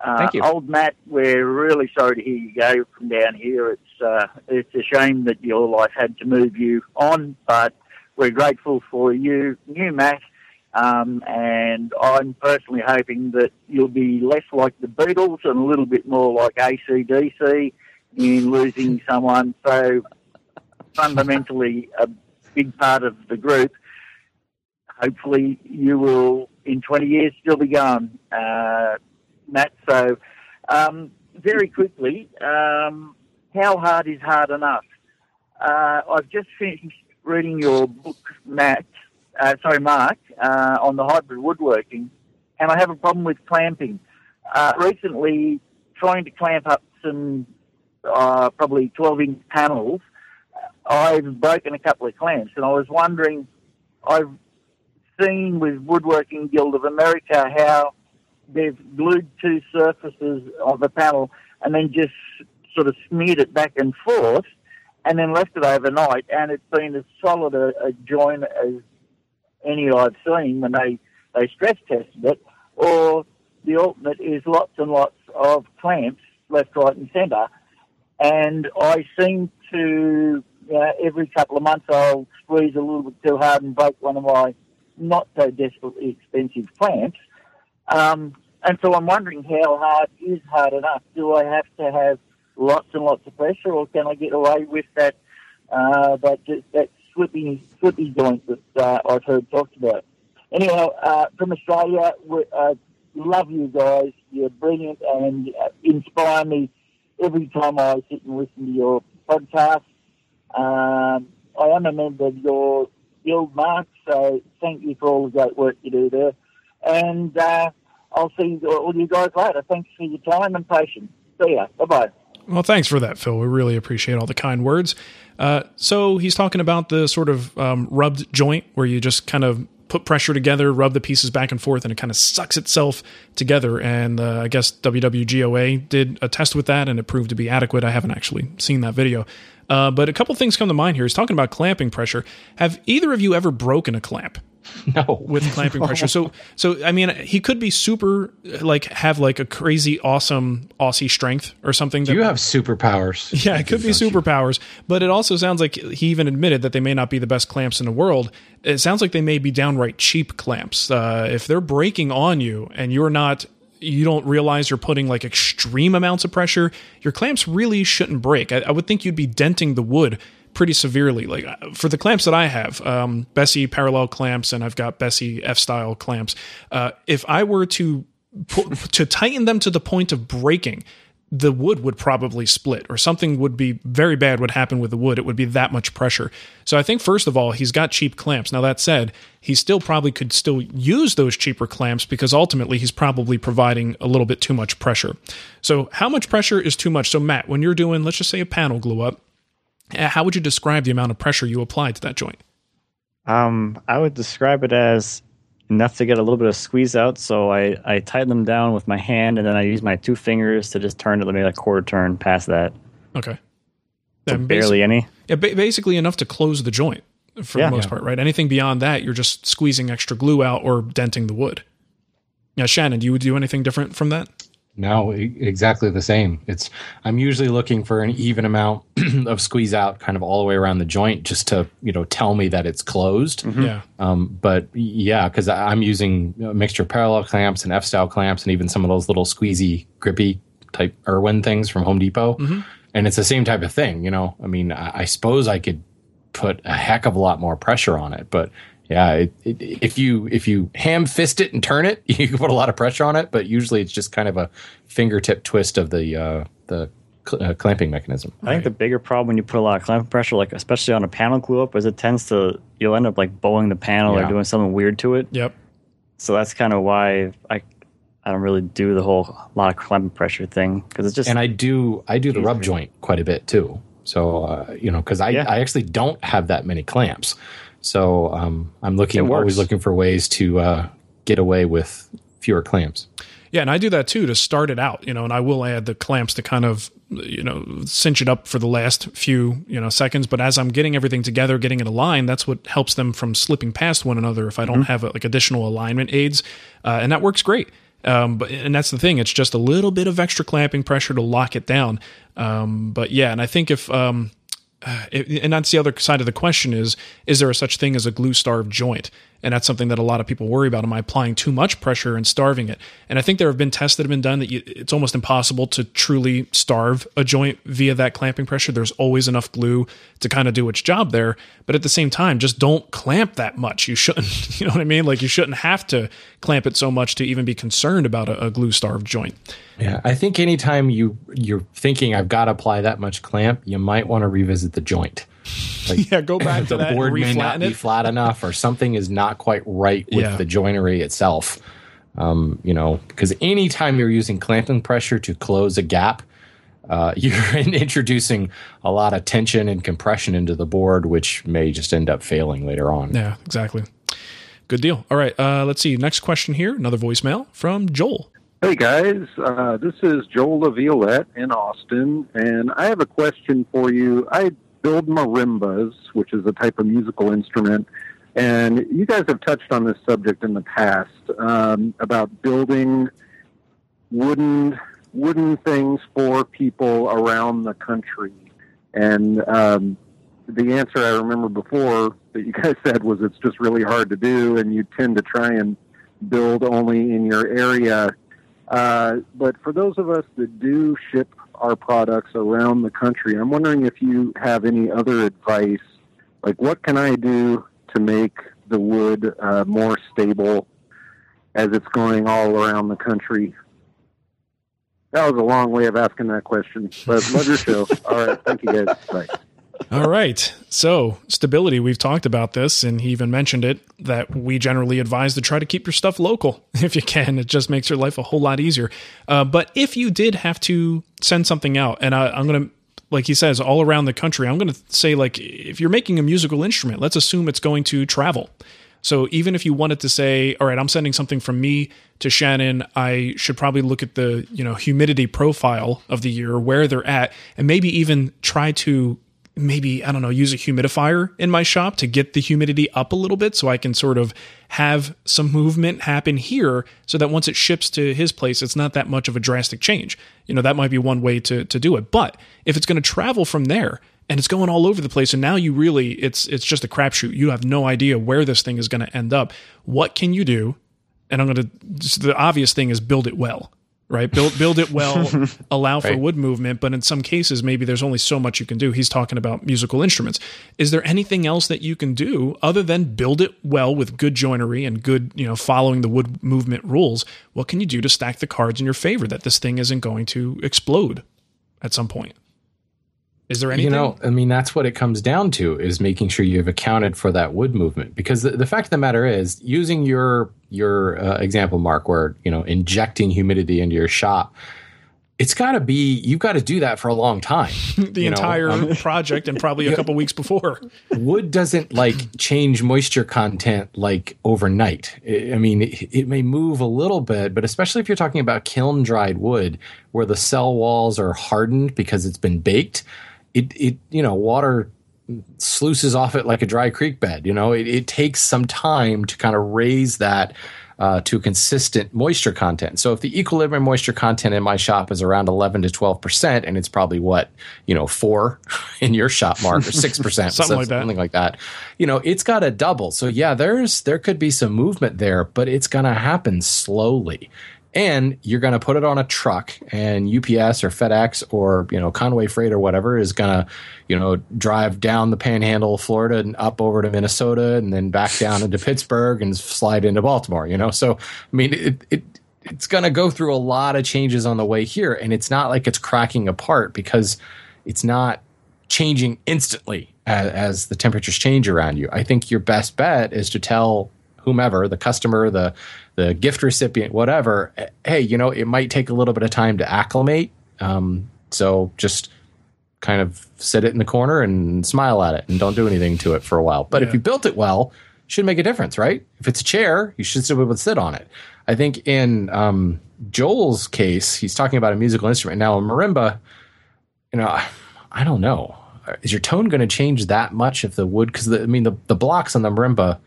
Uh, Thank you. Old Matt, we're really sorry to hear you go from down here. It's uh, it's a shame that your life had to move you on, but we're grateful for you, new Matt. Um, and I'm personally hoping that you'll be less like the Beatles and a little bit more like ACDC in losing someone so fundamentally a big part of the group. Hopefully, you will in 20 years still be gone, uh, Matt. So, um, very quickly, um, how hard is hard enough? Uh, I've just finished reading your book, Matt. Uh, sorry, Mark, uh, on the hybrid woodworking, and I have a problem with clamping. Uh, recently, trying to clamp up some uh, probably 12 inch panels, I've broken a couple of clamps, and I was wondering, I've seen with Woodworking Guild of America how they've glued two surfaces of a panel and then just sort of smeared it back and forth and then left it overnight and it's been as solid a, a joint as any I've seen when they, they stress tested it or the alternate is lots and lots of clamps left, right and centre. And I seem to you know, every couple of months I'll squeeze a little bit too hard and break one of my not so desperately expensive plants. Um, and so I'm wondering how hard is hard enough? Do I have to have lots and lots of pressure, or can I get away with that uh, that that slippy slippy joint that uh, I've heard talked about? Anyhow, uh, from Australia, we, uh, love you guys. You're brilliant and uh, inspire me every time I sit and listen to your podcast. Um, I am a member of your guild, Mark, so thank you for all the great work you do there. And uh, I'll see all you guys later. Thanks for your time and patience. See ya. Bye bye. Well, thanks for that, Phil. We really appreciate all the kind words. Uh, so he's talking about the sort of um, rubbed joint where you just kind of put pressure together, rub the pieces back and forth, and it kind of sucks itself together. And uh, I guess WWGOA did a test with that, and it proved to be adequate. I haven't actually seen that video. Uh, but a couple things come to mind here. He's talking about clamping pressure. Have either of you ever broken a clamp? No, with clamping pressure. So, so I mean, he could be super, like, have like a crazy, awesome Aussie strength or something. Do you have superpowers? Yeah, it could be superpowers. But it also sounds like he even admitted that they may not be the best clamps in the world. It sounds like they may be downright cheap clamps. Uh, if they're breaking on you and you're not you don't realize you're putting like extreme amounts of pressure, your clamps really shouldn't break. I, I, would think you'd be denting the wood pretty severely. Like uh, for the clamps that I have, um, Bessey parallel clamps, and I've got Bessey F style clamps. Uh, if I were to to tighten them to the point of breaking, the wood would probably split or something would be very bad would happen with the wood. It would be that much pressure. So I think first of all, he's got cheap clamps. Now that said, he still probably could still use those cheaper clamps because ultimately he's probably providing a little bit too much pressure. So how much pressure is too much? So Matt, when you're doing, let's just say a panel glue up, uh, how would you describe the amount of pressure you apply to that joint? Um, I would describe it as enough to get a little bit of squeeze out. So I, I tighten them down with my hand and then I use my two fingers to just turn it, let me like quarter turn past that. Okay. So barely any. Yeah, basically enough to close the joint for yeah, the most yeah. part, right? Anything beyond that, you're just squeezing extra glue out or denting the wood. Yeah, Shannon, do you do anything different from that? No, exactly the same. It's I'm usually looking for an even amount of squeeze out, kind of all the way around the joint, just to you know tell me that it's closed. Mm-hmm. Yeah. Um, but yeah, because I'm using a mixture of parallel clamps and F style clamps, and even some of those little squeezy, grippy type Irwin things from Home Depot, mm-hmm. and it's the same type of thing. You know, I mean, I, I suppose I could put a heck of a lot more pressure on it, but yeah, it, it, if you if you ham fist it and turn it, you can put a lot of pressure on it. But usually, it's just kind of a fingertip twist of the uh, the cl- uh, clamping mechanism. I think the bigger problem when you put a lot of clamping pressure, like especially on a panel glue up, is it tends to you'll end up like bowing the panel yeah. or doing something weird to it. Yep. So that's kind of why I I don't really do the whole lot of clamping pressure thing because it's just and I do I do the rub joint quite a bit too. So uh, you know because I yeah. I actually don't have that many clamps. So um, I'm looking always looking for ways to uh, get away with fewer clamps. Yeah, and I do that too to start it out, you know, and I will add the clamps to kind of, you know, cinch it up for the last few, you know, seconds. But as I'm getting everything together, getting it aligned, that's what helps them from slipping past one another if I don't mm-hmm. have like additional alignment aids, uh, and that works great. Um, but and that's the thing; it's just a little bit of extra clamping pressure to lock it down. Um, but yeah, and I think if um, uh, and that's the other side of the question is is there a such thing as a glue starved joint and that's something that a lot of people worry about. Am i applying too much pressure and starving it? And i think there have been tests that have been done that you, it's almost impossible to truly starve a joint via that clamping pressure. There's always enough glue to kind of do its job there. But at the same time just don't clamp that much. You shouldn't you know what i mean? Like you shouldn't have to clamp it so much to even be concerned about a, a glue starved joint. Yeah i think anytime you you're thinking i've got to apply that much clamp you might want to revisit the joint like, yeah, go back to the board may not it. be flat enough, or something is not quite right with yeah. the joinery itself. Um, you know, because anytime you're using clamping pressure to close a gap, uh, you're introducing a lot of tension and compression into the board, which may just end up failing later on. Yeah, exactly. Good deal. All right, uh, let's see. Next question here. Another voicemail from Joel. Hey guys, uh, this is Joel LaViolette in Austin, and I have a question for you. I build marimbas, which is a type of musical instrument. And you guys have touched on this subject in the past um, about building wooden wooden things for people around the country. And um, the answer I remember before that you guys said was it's just really hard to do, and you tend to try and build only in your area. Uh, but for those of us that do ship our products around the country. I'm wondering if you have any other advice, like what can I do to make the wood uh, more stable as it's going all around the country? That was a long way of asking that question, but love your show. All right, thank you guys. Bye. All right. So, stability, we've talked about this, and he even mentioned it that we generally advise to try to keep your stuff local if you can. It just makes your life a whole lot easier. Uh, but if you did have to send something out, and I, I'm going to, like he says, all around the country, I'm going to say, like, if you're making a musical instrument, let's assume it's going to travel. So even if you wanted to say, all right, I'm sending something from me to Shannon, I should probably look at the, you know, humidity profile of the year, where they're at, and maybe even try to maybe I don't know use a humidifier in my shop to get the humidity up a little bit so I can sort of have some movement happen here so that once it ships to his place it's not that much of a drastic change. You know, that might be one way to to do it. But if it's going to travel from there and it's going all over the place and now you really it's it's just a crapshoot. You have no idea where this thing is going to end up. What can you do? And I'm going to the obvious thing is build it well right? Build build it well, allow for Right. wood movement, but in some cases maybe there's only so much you can do. He's talking about musical instruments. Is there anything else that you can do other than build it well with good joinery and good, you know, following the wood movement rules? What can you do to stack the cards in your favor that this thing isn't going to explode at some point? Is there anything? You know, I mean, that's what it comes down to is making sure you've accounted for that wood movement. Because the, the fact of the matter is, using your your uh, example, Mark, where you know injecting humidity into your shop, it's got to be you've got to do that for a long time. the entire um, project and probably a couple weeks before. wood doesn't like change moisture content like overnight. I I mean, it, it may move a little bit, but especially if you're talking about kiln dried wood where the cell walls are hardened because it's been baked, it, it you know, water sluices off it like a dry creek bed. You know, it, it takes some time to kind of raise that uh, to a consistent moisture content. So if the equilibrium moisture content in my shop is around 11 to 12 percent, and it's probably what you know four in your shop, Mark, or six percent, Something like something like that. You know, it's got to double. So yeah, there's there could be some movement there, but it's going to happen slowly. And you're going to put it on a truck, and UPS or FedEx or you know Conway Freight or whatever is going to, you know, drive down the Panhandle, of Florida, and up over to Minnesota, and then back down into Pittsburgh and slide into Baltimore. You know, so I mean, it, it it's going to go through a lot of changes on the way here, and it's not like it's cracking apart because it's not changing instantly as, as the temperatures change around you. I think your best bet is to tell whomever, the customer, the the gift recipient, whatever, hey, you know, it might take a little bit of time to acclimate. Um, so just kind of sit it in the corner and smile at it and don't do anything to it for a while. But if you built it well, it should make a difference, right? If it's a chair, you should still be able to sit on it. I think in um, Joel's case, he's talking about a musical instrument. Now, a marimba, you know, I don't know. Is your tone going to change that much if the wood? Because I mean, the, the blocks on the marimba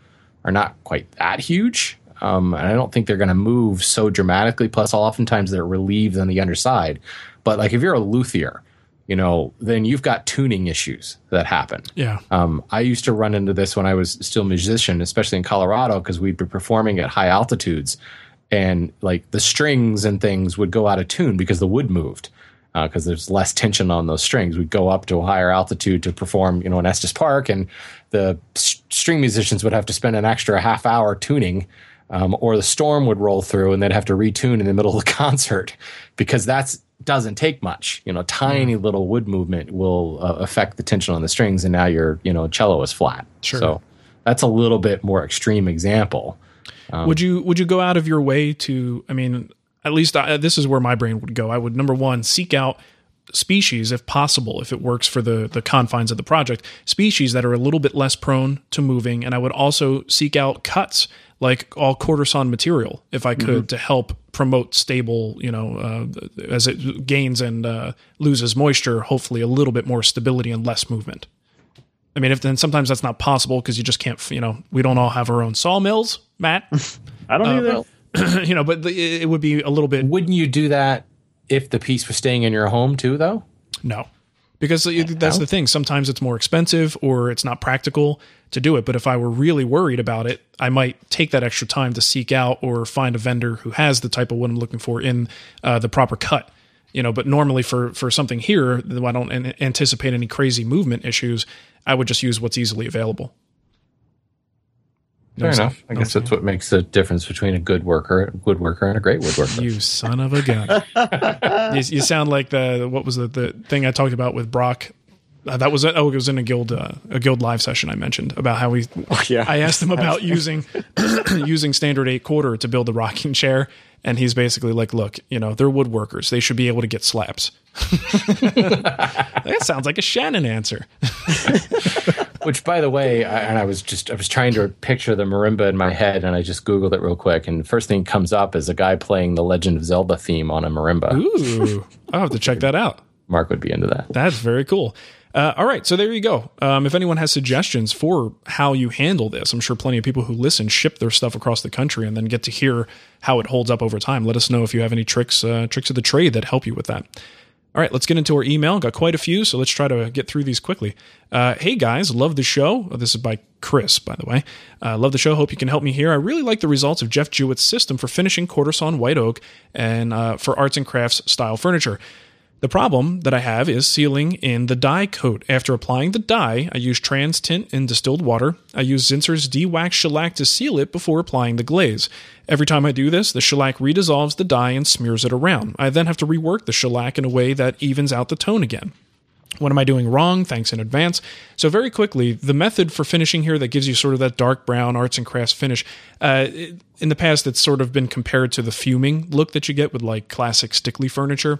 are not quite that huge, um, and I don't think they're going to move so dramatically. Plus, oftentimes they're relieved on the underside. But like if you're a luthier, you know, then you've got tuning issues that happen. Yeah. Um, I used to run into this when I was still a musician, especially in Colorado, because we'd be performing at high altitudes, and like the strings and things would go out of tune because the wood moved. Because there's less tension on those strings, we'd go up to a higher altitude to perform, you know, in Estes Park, and the s- string musicians would have to spend an extra half hour tuning, um, or the storm would roll through, and they'd have to retune in the middle of the concert because that doesn't take much. You know, tiny little wood movement will uh, affect the tension on the strings, and now your you know cello is flat. Sure. So that's a little bit more extreme example. would you would you go out of your way to? I mean, at least I, this is where my brain would go. I would number one seek out species if possible if it works for the the confines of the project species that are a little bit less prone to moving and i would also seek out cuts like all quarter sawn material if i could to help promote stable you know uh, as it gains and uh, loses moisture hopefully a little bit more stability and less movement i mean if then sometimes that's not possible because you just can't you know we don't all have our own sawmills matt I don't either. you know but the, it would be a little bit Wouldn't you do that if the piece was staying in your home too, though? No. Because that's the thing. Sometimes it's more expensive or it's not practical to do it. But if I were really worried about it, I might take that extra time to seek out or find a vendor who has the type of wood I'm looking for in uh, the proper cut you know, but normally for for something here, I don't anticipate any crazy movement issues. I would just use what's easily available. Fair enough. I guess that's what makes the difference between a good worker, good worker, and a great woodworker. You son of a gun! you, you sound like the what was the the thing I talked about with Brock uh, that was oh it was in a guild uh, a guild live session I mentioned about how we yeah. I asked him about using using standard eight quarter to build the rocking chair and he's basically like look you know they're woodworkers they should be able to get slaps that sounds like a Shannon answer which by the way I, and I was just I was trying to picture the marimba in my head and I just googled it real quick and the first thing comes up is a guy playing the Legend of Zelda theme on a marimba ooh I'll have to check that out Mark would be into that that's very cool uh, all right, so there you go. Um, if anyone has suggestions for how you handle this, I'm sure plenty of people who listen ship their stuff across the country and then get to hear how it holds up over time. Let us know if you have any tricks, uh, tricks of the trade that help you with that. All right, let's get into our email. Got quite a few, so let's try to get through these quickly. Uh, hey guys, love the show. Oh, this is by Chris, by the way. Uh, love the show. Hope you can help me here. I really like the results of Jeff Jewitt's system for finishing quarter sawn white oak and uh, for arts and crafts style furniture. The problem that I have is sealing in the dye coat. After applying the dye, I use TransTint in distilled water. I use Zinsser's D-Wax shellac to seal it before applying the glaze. Every time I do this, the shellac redissolves the dye and smears it around. I then have to rework the shellac in a way that evens out the tone again. What am I doing wrong? Thanks in advance. So, very quickly, the method for finishing here that gives you sort of that dark brown arts and crafts finish. Uh, in the past, it's sort of been compared to the fuming look that you get with like classic Stickley furniture.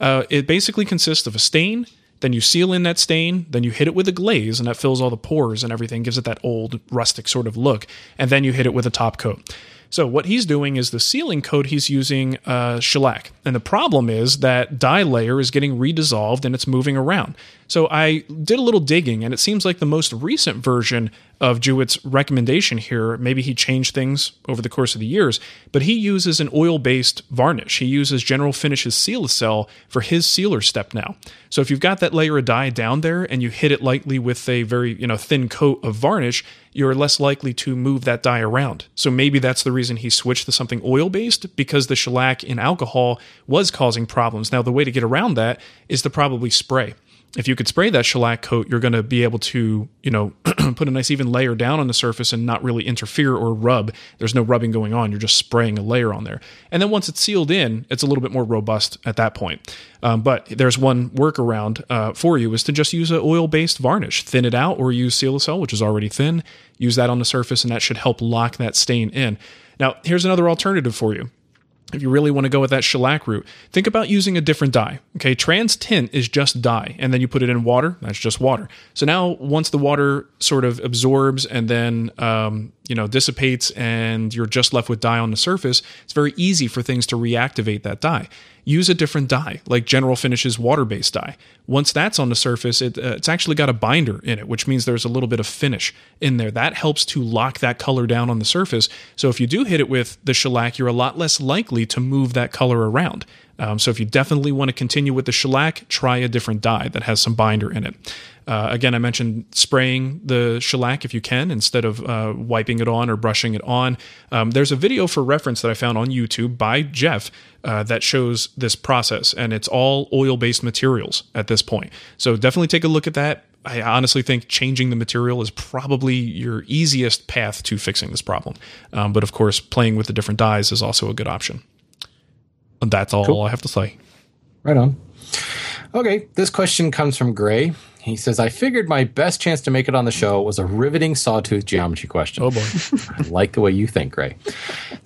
Uh, it basically consists of a stain, then you seal in that stain, then you hit it with a glaze, and that fills all the pores and everything, gives it that old rustic sort of look, and then you hit it with a top coat. So what he's doing is the sealing coat he's using uh, shellac, and the problem is that dye layer is getting redissolved and it's moving around. So I did a little digging, and it seems like the most recent version of Jewitt's recommendation here, maybe he changed things over the course of the years, but he uses an oil-based varnish. He uses General Finishes Seal-A-Cell for his sealer step now. So if you've got that layer of dye down there and you hit it lightly with a very you know thin coat of varnish, you're less likely to move that dye around. So maybe that's the reason he switched to something oil-based because the shellac in alcohol was causing problems. Now the way to get around that is to probably spray if you could spray that shellac coat, you're going to be able to, you know, put a nice even layer down on the surface and not really interfere or rub. There's no rubbing going on. You're just spraying a layer on there. And then once it's sealed in, it's a little bit more robust at that point. Um, but there's one workaround uh, for you is to just use an oil-based varnish, thin it out, or use Seal-A-Cell, which is already thin. Use that on the surface, and that should help lock that stain in. Now, here's another alternative for you if you really want to go with that shellac route, think about using a different dye. Okay, TransTint is just dye, and then you put it in water. That's just water. So now, once the water sort of absorbs and then um, you know dissipates, and you're just left with dye on the surface, it's very easy for things to reactivate that dye use a different dye, like General Finishes water based dye. Once that's on the surface, it, uh, it's actually got a binder in it, which means there's a little bit of finish in there. That helps to lock that color down on the surface. So if you do hit it with the shellac, you're a lot less likely to move that color around. Um, so if you definitely want to continue with the shellac, try a different dye that has some binder in it. Uh, again, I mentioned spraying the shellac if you can instead of uh, wiping it on or brushing it on. Um, there's a video for reference that I found on YouTube by Jeff uh, that shows this process, and it's all oil based materials at this point. So definitely take a look at that. I honestly think changing the material is probably your easiest path to fixing this problem. Um, but of course, playing with the different dyes is also a good option. And that's all cool. I have to say. Right on. Okay, this question comes from Gray. He says, I figured my best chance to make it on the show was a riveting sawtooth geometry question. Oh boy. I like the way you think, Gray.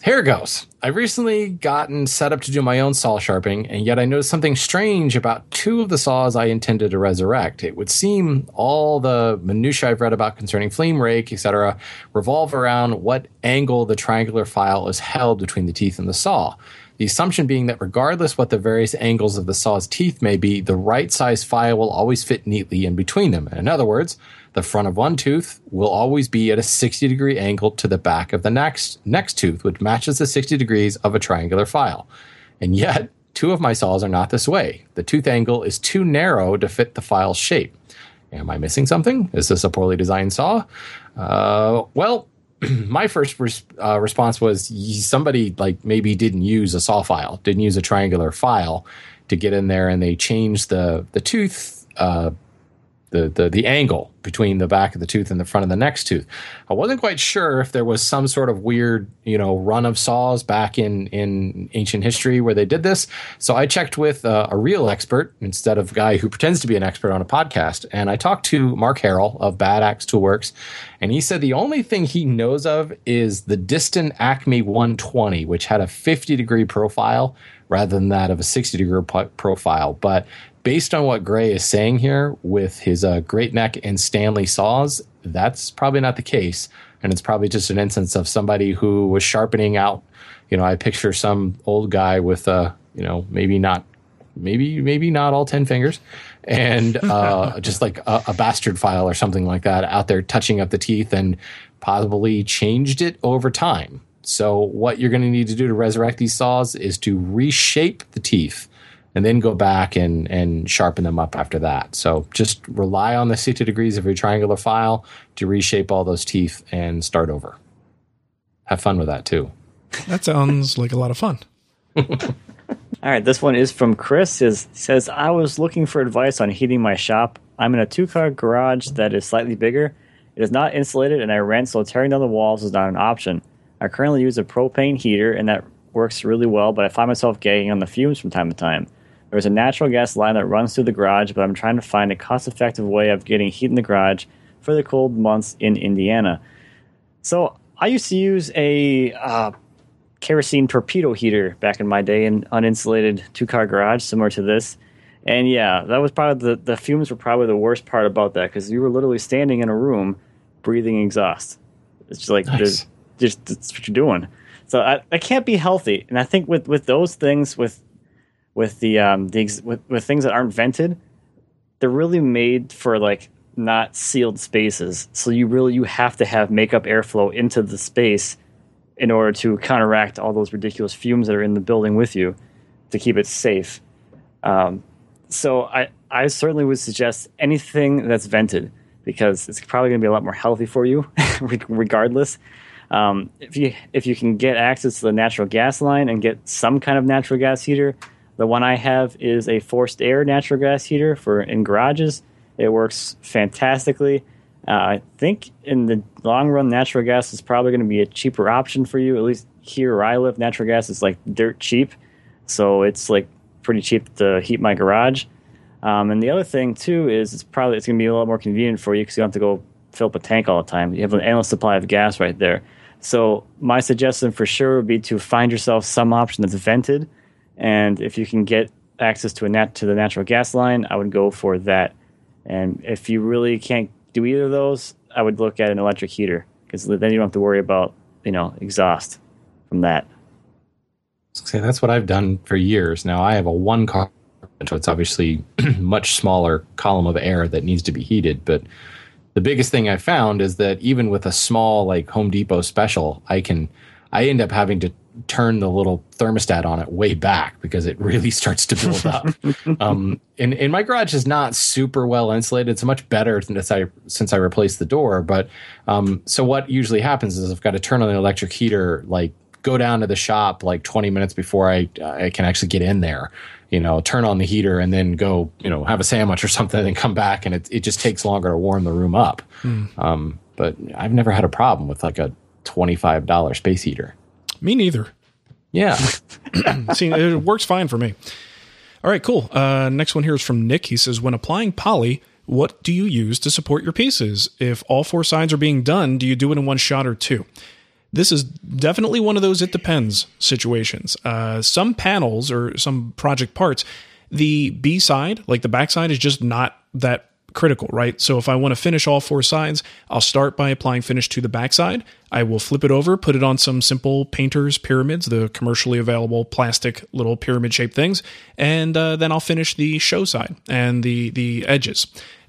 Here goes. I've recently gotten set up to do my own saw sharpening, and yet I noticed something strange about two of the saws I intended to resurrect. It would seem all the minutiae I've read about concerning fleam rake, etc., revolve around what angle the triangular file is held between the teeth and the saw. The assumption being that regardless what the various angles of the saw's teeth may be, the right size file will always fit neatly in between them. In other words, the front of one tooth will always be at a 60 degree angle to the back of the next next tooth, which matches the 60 degrees of a triangular file. And yet, two of my saws are not this way. The tooth angle is too narrow to fit the file's shape. Am I missing something? Is this a poorly designed saw? Uh, well, my first res- uh, response was somebody like maybe didn't use a saw file, didn't use a triangular file to get in there, and they changed the the tooth uh, the, the the angle between the back of the tooth and the front of the next tooth. I wasn't quite sure if there was some sort of weird, you know, run of saws back in in ancient history where they did this. So I checked with uh, a real expert instead of a guy who pretends to be an expert on a podcast, and I talked to Mark Harrell of Bad Axe Toolworks, and he said the only thing he knows of is the Disston Acme 120, which had a 50 degree profile rather than that of a 60 degree profile, but based on what Gray is saying here with his uh, Great Neck and Stanley saws, that's probably not the case. And it's probably just an instance of somebody who was sharpening out. You know, I picture some old guy with, uh, you know, maybe not, maybe, maybe not all 10 fingers and uh, just like a, a bastard file or something like that out there touching up the teeth and possibly changed it over time. So, what you're going to need to do to resurrect these saws is to reshape the teeth and then go back and, and sharpen them up after that. So just rely on the 60 degrees of your triangular file to reshape all those teeth and start over. Have fun with that too. That sounds like a lot of fun. All right, this one is from Chris. Is says I was looking for advice on heating my shop. I'm in a two-car garage that is slightly bigger. It is not insulated, and I rent, so tearing down the walls is not an option. I currently use a propane heater, and that works really well. But I find myself gagging on the fumes from time to time. There's a natural gas line that runs through the garage, but I'm trying to find a cost effective way of getting heat in the garage for the cold months in Indiana. So I used to use a uh, kerosene torpedo heater back in my day in uninsulated two car garage, similar to this. And yeah, that was probably the, the fumes were probably the worst part about that because you were literally standing in a room breathing exhaust. It's just like, nice. just that's what you're doing. So I, I can't be healthy. And I think with, with those things, with with the um the ex- with, with things that aren't vented, they're really made for like not sealed spaces. So you really you have to have makeup airflow into the space in order to counteract all those ridiculous fumes that are in the building with you to keep it safe. Um, so I I certainly would suggest anything that's vented because it's probably going to be a lot more healthy for you regardless. Um, if you if you can get access to the natural gas line and get some kind of natural gas heater, the one I have is a forced air natural gas heater for in garages. It works fantastically. Uh, I think in the long run, natural gas is probably going to be a cheaper option for you. At least here where I live, natural gas is like dirt cheap, so it's like pretty cheap to heat my garage. Um, and the other thing too is it's probably it's going to be a lot more convenient for you because you don't have to go fill up a tank all the time. You have an endless supply of gas right there. So my suggestion for sure would be to find yourself some option that's vented and if you can get access to a nat to the natural gas line, I would go for that. And if you really can't do either of those, I would look at an electric heater because then you don't have to worry about you know exhaust from that. So that's what I've done for years. Now I have a one car, so it's obviously much smaller column of air that needs to be heated. But the biggest thing I found is that even with a small like Home Depot special, I can I end up having to turn the little thermostat on it way back because it really starts to build up. um, and, and my garage is not super well insulated. It's much better since I since I replaced the door. But um, so what usually happens is I've got to turn on the electric heater, like go down to the shop like 20 minutes before I I can actually get in there. You know, turn on the heater and then go, you know, have a sandwich or something and come back and it, it just takes longer to warm the room up. Mm. Um, but I've never had a problem with like a $25 space heater. Me neither. Yeah. See, it works fine for me. All right, cool. Uh, next one here is from Nick. He says, when applying poly, what do you use to support your pieces? If all four sides are being done, do you do it in one shot or two? This is definitely one of those it depends situations. Uh, some panels or some project parts, the B side, like the back side, is just not that critical, right? So if I want to finish all four sides, I'll start by applying finish to the backside. I will flip it over, put it on some simple painter's pyramids, the commercially available plastic little pyramid shaped things, and uh, then I'll finish the show side and the the edges.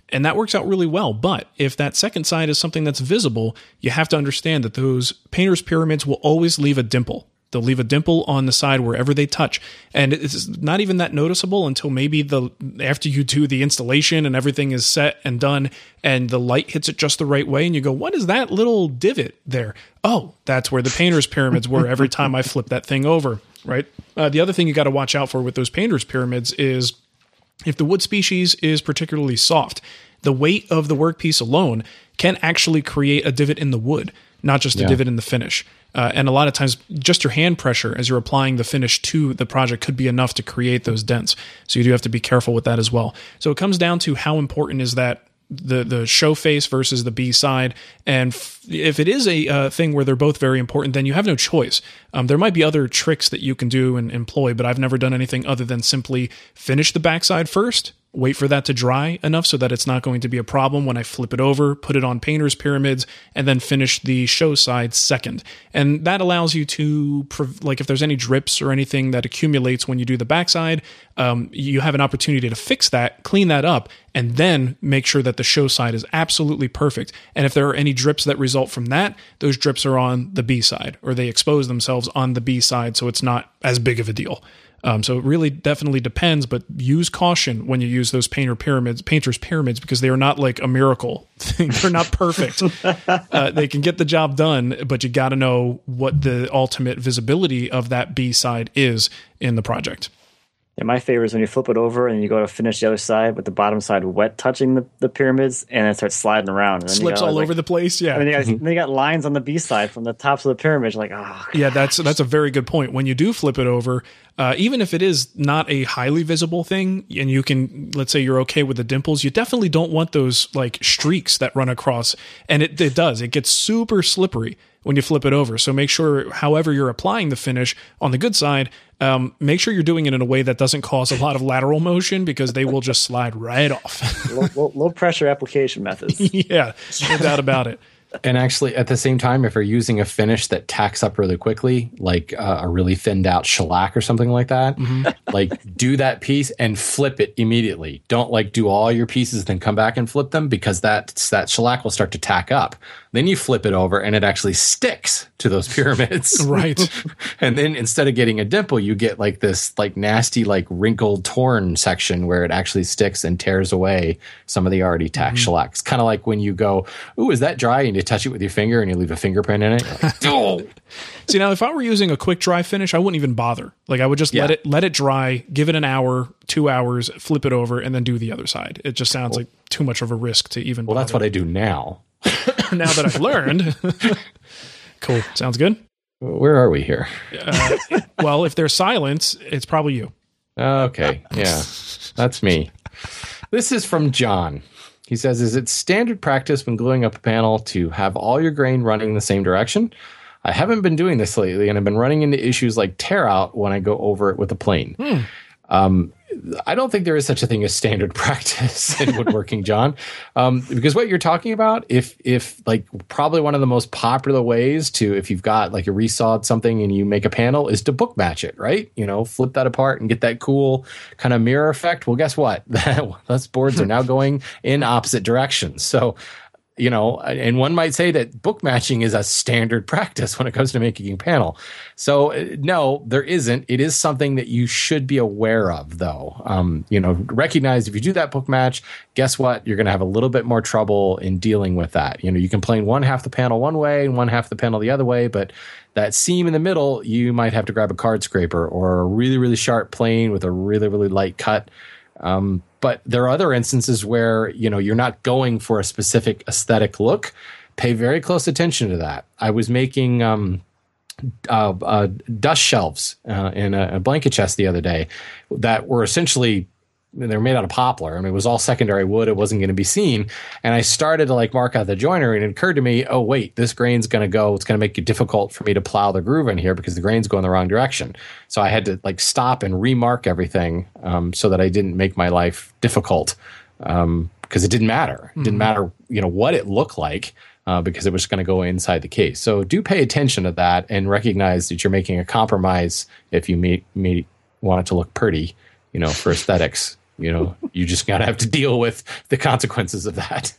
And that works out really well. But if that second side is something that's visible, you have to understand that those painter's pyramids will always leave a dimple They'll leave a dimple on the side wherever they touch, and it's not even that noticeable until maybe the after you do the installation and everything is set and done, and the light hits it just the right way, and you go, "What is that little divot there?" Oh, that's where the painters' pyramids were. Every time I flip that thing over, right? Uh, the other thing you got to watch out for with those painters' pyramids is if the wood species is particularly soft, the weight of the workpiece alone can actually create a divot in the wood, not just a Yeah. divot in the finish. Uh, and a lot of times, just your hand pressure as you're applying the finish to the project could be enough to create those dents. So you do have to be careful with that as well. So it comes down to how important is that the the show face versus the B side. And f- if it is a uh, thing where they're both very important, then you have no choice. Um, there might be other tricks that you can do and employ, but I've never done anything other than simply finish the backside first. Wait for that to dry enough so that it's not going to be a problem when I flip it over, put it on painter's pyramids, and then finish the show side second. And that allows you to, like, if there's any drips or anything that accumulates when you do the backside, um, you have an opportunity to fix that, clean that up, and then make sure that the show side is absolutely perfect. And if there are any drips that result from that, those drips are on the B side or they expose themselves on the B side, so it's not as big of a deal. Um, so it really definitely depends, but use caution when you use those painter pyramids, painters pyramids, because they are not like a miracle thing. They're not perfect. uh, they can get the job done, but you got to know what the ultimate visibility of that B side is in the project. Yeah, my favorite is when you flip it over and you go to finish the other side with the bottom side wet touching the, the pyramids and it starts sliding around. And then you Slips got, all like- over the place. Yeah. And then you, got, then you got lines on the B side from the tops of the pyramid. You're like, oh, Yeah, that's that's a very good point. When you do flip it over, uh, even if it is not a highly visible thing, and you can, let's say you're okay with the dimples, you definitely don't want those like streaks that run across, and it, it does. It gets super slippery when you flip it over. So make sure, however you're applying the finish on the good side, um, make sure you're doing it in a way that doesn't cause a lot of lateral motion because they will just slide right off. low, low, low pressure application methods. yeah, no doubt about it. And actually, at the same time, if you're using a finish that tacks up really quickly, like uh, a really thinned out shellac or something like that, like do that piece and flip it immediately. Don't like do all your pieces, then come back and flip them because that that shellac will start to tack up. Then you flip it over and it actually sticks to those pyramids. Right. and then instead of getting a dimple, you get like this like nasty, like wrinkled, torn section where it actually sticks and tears away some of the already tacked shellac. It's kind of like when you go, "Ooh, is that dry?" and you touch it with your finger and you leave a fingerprint in it. Like, "Oh." See now, if I were using a quick dry finish, I wouldn't even bother. Like I would just let it let it dry, give it an hour, two hours, flip it over, and then do the other side. It just sounds like too much of a risk to even. Well, that's what I do now. now that I've learned. cool, sounds good. Where are we here? Uh, well, if there's silence, it's probably you. Okay, yeah, that's me. This is from John. He says, "Is it standard practice when gluing up a panel to have all your grain running in the same direction?" I haven't been doing this lately, and I've been running into issues like tear out when I go over it with a plane. Um, I don't think there is such a thing as standard practice in woodworking, John, um, because what you're talking about, if if like probably one of the most popular ways to, if you've got like a resawed something and you make a panel, is to book match it, right? You know, flip that apart and get that cool kind of mirror effect. Well, guess what? Those boards are now going in opposite directions. So you know, and one might say that book matching is a standard practice when it comes to making a panel. So, uh, no, there isn't. It is something that you should be aware of, though. Um, you know, recognize if you do that book match, guess what? You're going to have a little bit more trouble in dealing with that. You know, you can plane one half the panel one way and one half the panel the other way, but that seam in the middle, you might have to grab a card scraper or a really, really sharp plane with a really, really light cut. Um, but there are other instances where you know you're not going for a specific aesthetic look. Pay very close attention to that. I was making um, uh, uh, dust shelves uh, in a, a blanket chest the other day that were essentially they were made out of poplar. I mean, it was all secondary wood. It wasn't going to be seen. And I started to like mark out the joinery, and it occurred to me, oh wait, this grain's going to go. It's going to make it difficult for me to plow the groove in here because the grain's going the wrong direction. So I had to like stop and remark everything um, so that I didn't make my life difficult um, because it didn't matter. It didn't matter, you know, what it looked like. Uh, because it was going to go inside the case. So do pay attention to that and recognize that you're making a compromise if you meet, meet, want it to look pretty, you know, for aesthetics. You know, you just got to have to deal with the consequences of that.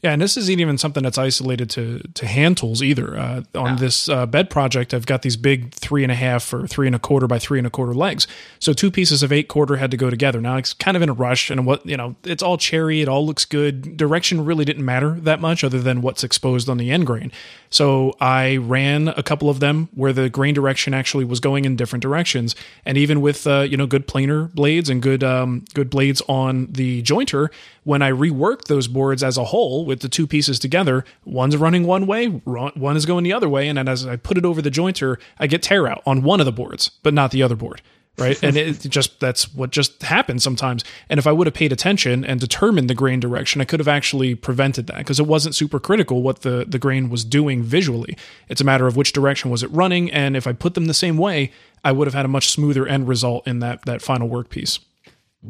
Yeah, and this isn't even something that's isolated to to hand tools either. Uh, on this uh, bed project, I've got these big three and a half or three and a quarter by three and a quarter legs. So two pieces of eight quarter had to go together. Now it's kind of in a rush, and what you know, it's all cherry. It all looks good. Direction really didn't matter that much, other than what's exposed on the end grain. So I ran a couple of them where the grain direction actually was going in different directions, and even with uh, you know good planer blades and good um, good blades on the jointer, when I reworked those boards as a whole with the two pieces together, one's running one way, one is going the other way, and then as I put it over the jointer, I get tear out on one of the boards, but not the other board. Right. and it just, that's what just happens sometimes. And if I would have paid attention and determined the grain direction, I could have actually prevented that because it wasn't super critical what the, the grain was doing visually. It's a matter of which direction was it running. And if I put them the same way, I would have had a much smoother end result in that, that final work piece.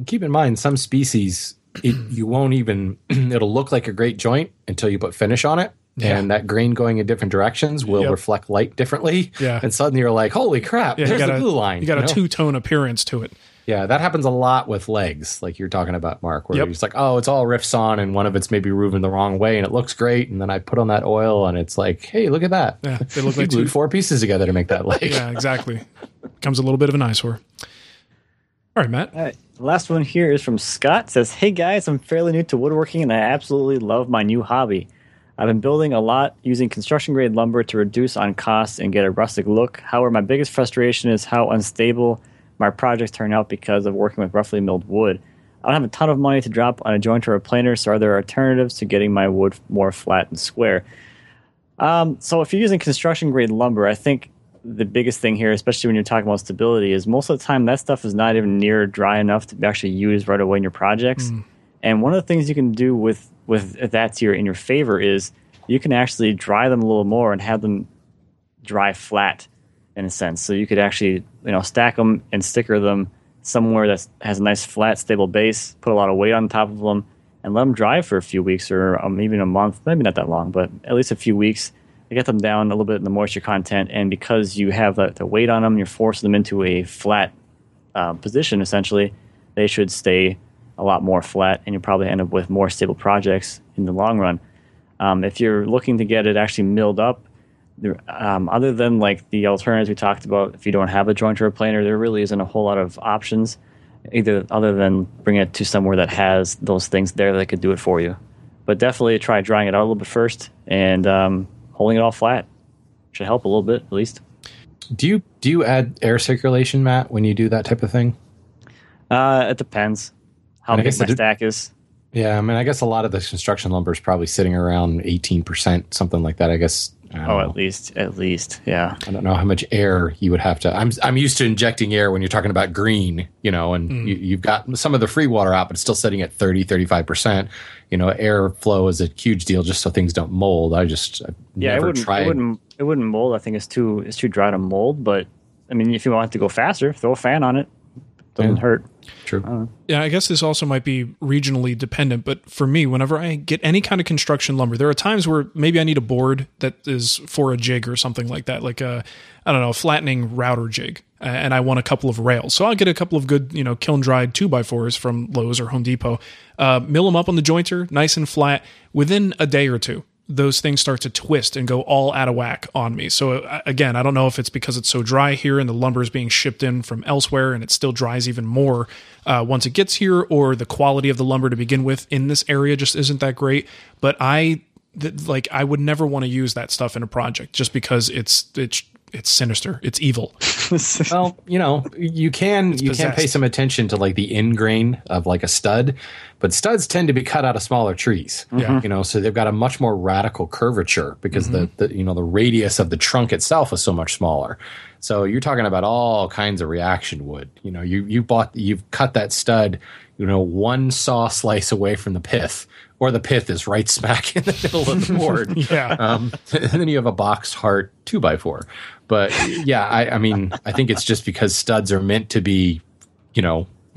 Keep in mind, some species it, you won't even it'll look like a great joint until you put finish on it Yeah. and that grain going in different directions will Yep. reflect light differently Yeah. and suddenly you're like holy crap Yeah, there's you a, blue line You got a know? two tone appearance to it. yeah that happens a lot with legs like you're talking about mark where Yep. it's like oh it's all rift sawn and one of it's maybe moving the wrong way and it looks great and then i put on that oil and it's like hey look at that Yeah, they look you like glued two- four pieces together to make that leg Yeah, exactly. Comes a little bit of an eyesore. All right, Matt. All right. Last one here is from Scott. Says, Hey guys, I'm fairly new to woodworking and I absolutely love my new hobby. I've been building a lot using construction grade lumber to reduce on costs and get a rustic look. However, my biggest frustration is how unstable my projects turn out because of working with roughly milled wood. I don't have a ton of money to drop on a jointer or a planer, so are there alternatives to getting my wood more flat and square? Um, so if you're using construction grade lumber, I think the biggest thing here, especially when you're talking about stability, is most of the time that stuff is not even near dry enough to be actually used right away in your projects. And one of the things you can do with with that your in your favor is you can actually dry them a little more and have them dry flat in a sense. So you could actually you know stack them and sticker them somewhere that has a nice flat stable base, put a lot of weight on top of them, and let them dry for a few weeks or um, even a month, maybe not that long, but at least a few weeks to get them down a little bit in the moisture content. And because you have the, the weight on them, you're forcing them into a flat uh, position essentially, they should stay a lot more flat, and you'll probably end up with more stable projects in the long run. Um, if you're looking to get it actually milled up, um, other than like the alternatives we talked about, if you don't have a jointer or planer, there really isn't a whole lot of options, either other than bring it to somewhere that has those things there that could do it for you. But definitely try drying it out a little bit first and um, holding it all flat should help a little bit at least. do you do you add air circulation matt when you do that type of thing Uh, it depends how And big my stack is. Yeah, I mean, I guess a lot of the construction lumber is probably sitting around eighteen percent, something like that. I guess. I don't, Oh, know. at least, at least, yeah. I don't know how much air you would have to. I'm I'm used to injecting air when you're talking about green, you know, and Hmm. you, you've got some of the free water out, but it's still sitting at 30, 35 percent. You know, air flow is a huge deal just so things don't mold. I just I've Yeah, it wouldn't, tried. it wouldn't, it wouldn't mold. I think it's too, it's too dry to mold. But I mean, if you want it to go faster, throw a fan on it. Doesn't Yeah. hurt. True. Yeah, I guess this also might be regionally dependent, but for me, whenever I get any kind of construction lumber, there are times where maybe I need a board that is for a jig or something like that, like a, I don't know, a flattening router jig, uh, and I want a couple of rails. So I'll get a couple of good, you know, kiln dried two by fours from Lowe's or Home Depot, uh, mill them up on the jointer, nice and flat. Within a day or two, those things start to twist and go all out of whack on me. So uh, again, I don't know if it's because it's so dry here and the lumber is being shipped in from elsewhere and it still dries even more uh, once it gets here, or the quality of the lumber to begin with in this area just isn't that great. But I th- like I would never want to use that stuff in a project just because it's it's it's sinister, it's evil. Well, you know, you can you can pay some attention to like the end grain of like a stud, but studs tend to be cut out of smaller trees. Yeah. Mm-hmm. you know, so they've got a much more radical curvature because the, mm-hmm. the you know the radius of the trunk itself is so much smaller. So you're talking about all kinds of reaction wood. You know, you you bought you've cut that stud, you know, one saw slice away from the pith, or the pith is right smack in the middle of the board. Yeah. Um, and then you have a boxed heart two by four. But yeah, I, I mean, I think it's just because studs are meant to be, you know,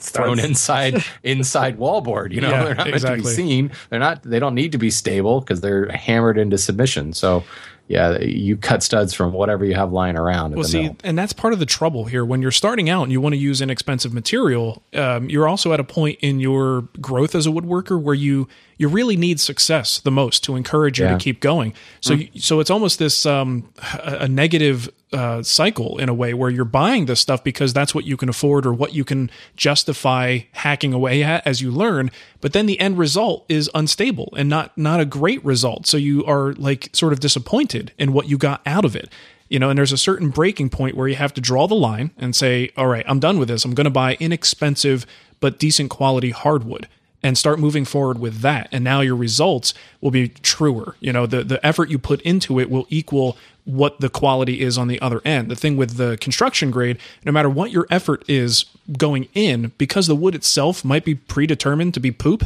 thrown inside inside wallboard. You know, Yeah, they're not meant to be seen. They're not. They don't need to be stable because they're hammered into submission. So yeah, you cut studs from whatever you have lying around. Well, see, mill. and that's part of the trouble here. When you're starting out and you want to use inexpensive material, um, you're also at a point in your growth as a woodworker where you you really need success the most to encourage you Yeah. to keep going. So, you, so it's almost this um, a, a negative uh, cycle in a way where you're buying this stuff because that's what you can afford or what you can justify hacking away at as you learn. But then the end result is unstable and not not a great result. So you are like sort of disappointed in what you got out of it you know and there's a certain breaking point where you have to draw the line and say all right i'm done with this i'm going to buy inexpensive but decent quality hardwood and start moving forward with that. And now your results will be truer. You know the the effort you put into it will equal what the quality is on the other end. The thing with the construction grade no matter what your effort is going in because the wood itself might be predetermined to be poop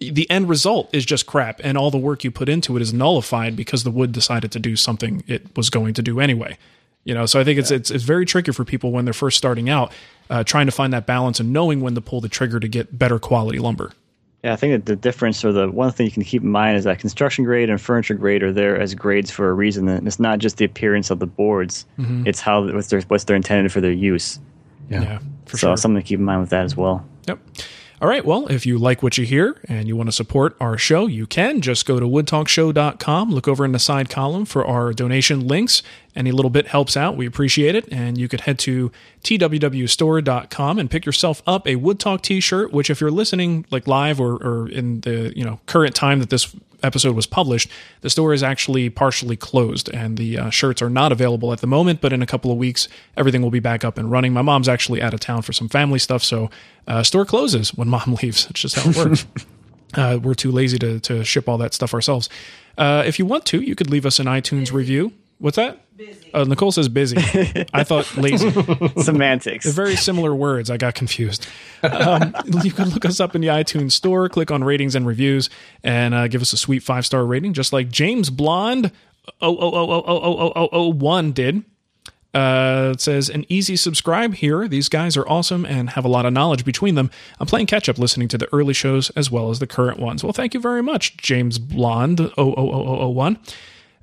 the end result is just crap and all the work you put into it is nullified because the wood decided to do something it was going to do anyway. You know so i think it's it's, it's very tricky for people when they're first starting out uh, trying to find that balance and knowing when to pull the trigger to get better quality lumber Yeah, I think that the difference or the one thing you can keep in mind is that construction grade and furniture grade are there as grades for a reason. And it's not just the appearance of the boards; mm-hmm. it's how what's their what's their intended for their use. yeah, for so sure something to keep in mind with that as well. Yep. All right. Well, if you like what you hear and you want to support our show, you can just go to woodtalkshow.com, look over in the side column for our donation links. Any little bit helps out. We appreciate it. And you could head to twwstore.com and pick yourself up a Wood Talk t-shirt, which if you're listening like live or, or in the, you know, current time that this episode was published, the store is actually partially closed and the uh, shirts are not available at the moment. But in a couple of weeks, everything will be back up and running. My mom's actually out of town for some family stuff, so uh, store closes when mom leaves. It's just how it works. uh, we're too lazy to to ship all that stuff ourselves. Uh, if you want to, you could leave us an iTunes review. What's that? Busy. Uh, Nicole says busy. I thought lazy. Semantics. They're very similar words. I got confused. Um, you can look us up in the iTunes store, click on ratings and reviews, and uh, give us a sweet five star rating, just like James Blonde oh oh oh oh oh oh oh oh one did. Uh, it says an easy subscribe here. These guys are awesome and have a lot of knowledge between them. I'm playing catch up listening to the early shows as well as the current ones. Well, thank you very much, James Blonde 000001.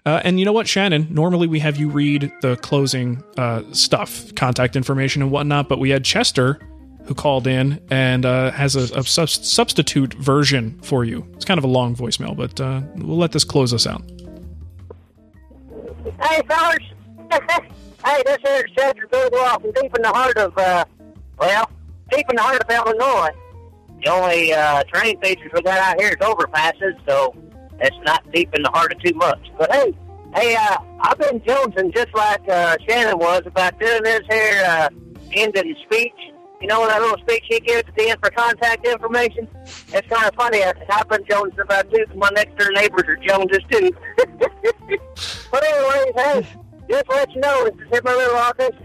Uh, and you know what, Shannon? Normally we have you read the closing uh, stuff, contact information and whatnot, but we had Chester who called in and uh, has a, a sub- substitute version for you. It's kind of a long voicemail, but uh, we'll let this close us out. Hey, fellas. hey, this is Chester Goodwell from deep in the heart of, uh, well, deep in the heart of Illinois. The only uh, train features we got out here is overpasses, so it's not deep in the heart of too much. But hey, hey, uh, I've been jonesing just like uh, Shannon was about doing this here uh, ending speech. You know that little speech he gives at the end for contact information? It's kind of funny. I've been jonesing about too, my next door neighbors are Joneses too. but anyways, hey, just let you know, this is my little office.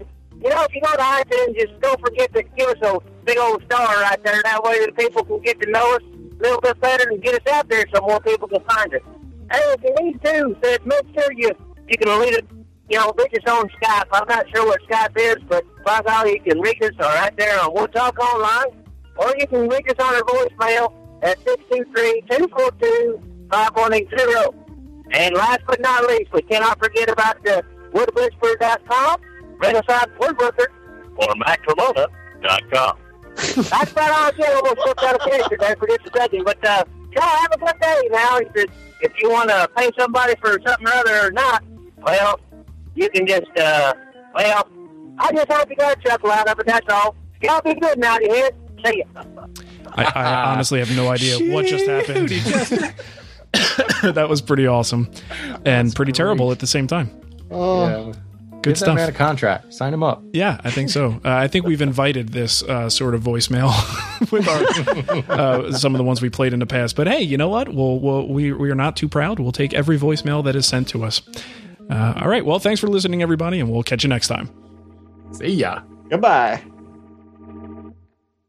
You know, if you go to iTunes, just don't forget to give us a big old star right there. That way the people can get to know us little bit better and get us out there so more people can find us. Hey, if you need to, said make sure you you can read it. You know, reach us on Skype. I'm not sure what Skype is, but by God, you can reach us right there on Wood Talk Online, or you can reach us on our voicemail at 623-242-5180. And last but not least, we cannot forget about the woodwhisperer.com, Renaissance Woodworker, or MattCremona.com. That's about all I get. Almost slipped out of character there for just a second. But, uh, y'all have a good day now. If, it- if you want to pay somebody for something or other or not, well, you can just, uh, well, I just hope you got a chuckle out of it. That's all. Y'all be good now, you hear? See ya. I, I honestly have no idea what just happened. that was pretty awesome and pretty terrible at the same time. Oh, Good Give that man a contract. Sign him up. Yeah, I think so. Uh, I think we've invited this uh, sort of voicemail with our uh, some of the ones we played in the past. But hey, you know what? We'll, we'll, we we are not too proud. We'll take every voicemail that is sent to us. Uh, all right. Well, thanks for listening, everybody, and we'll catch you next time. See ya. Goodbye.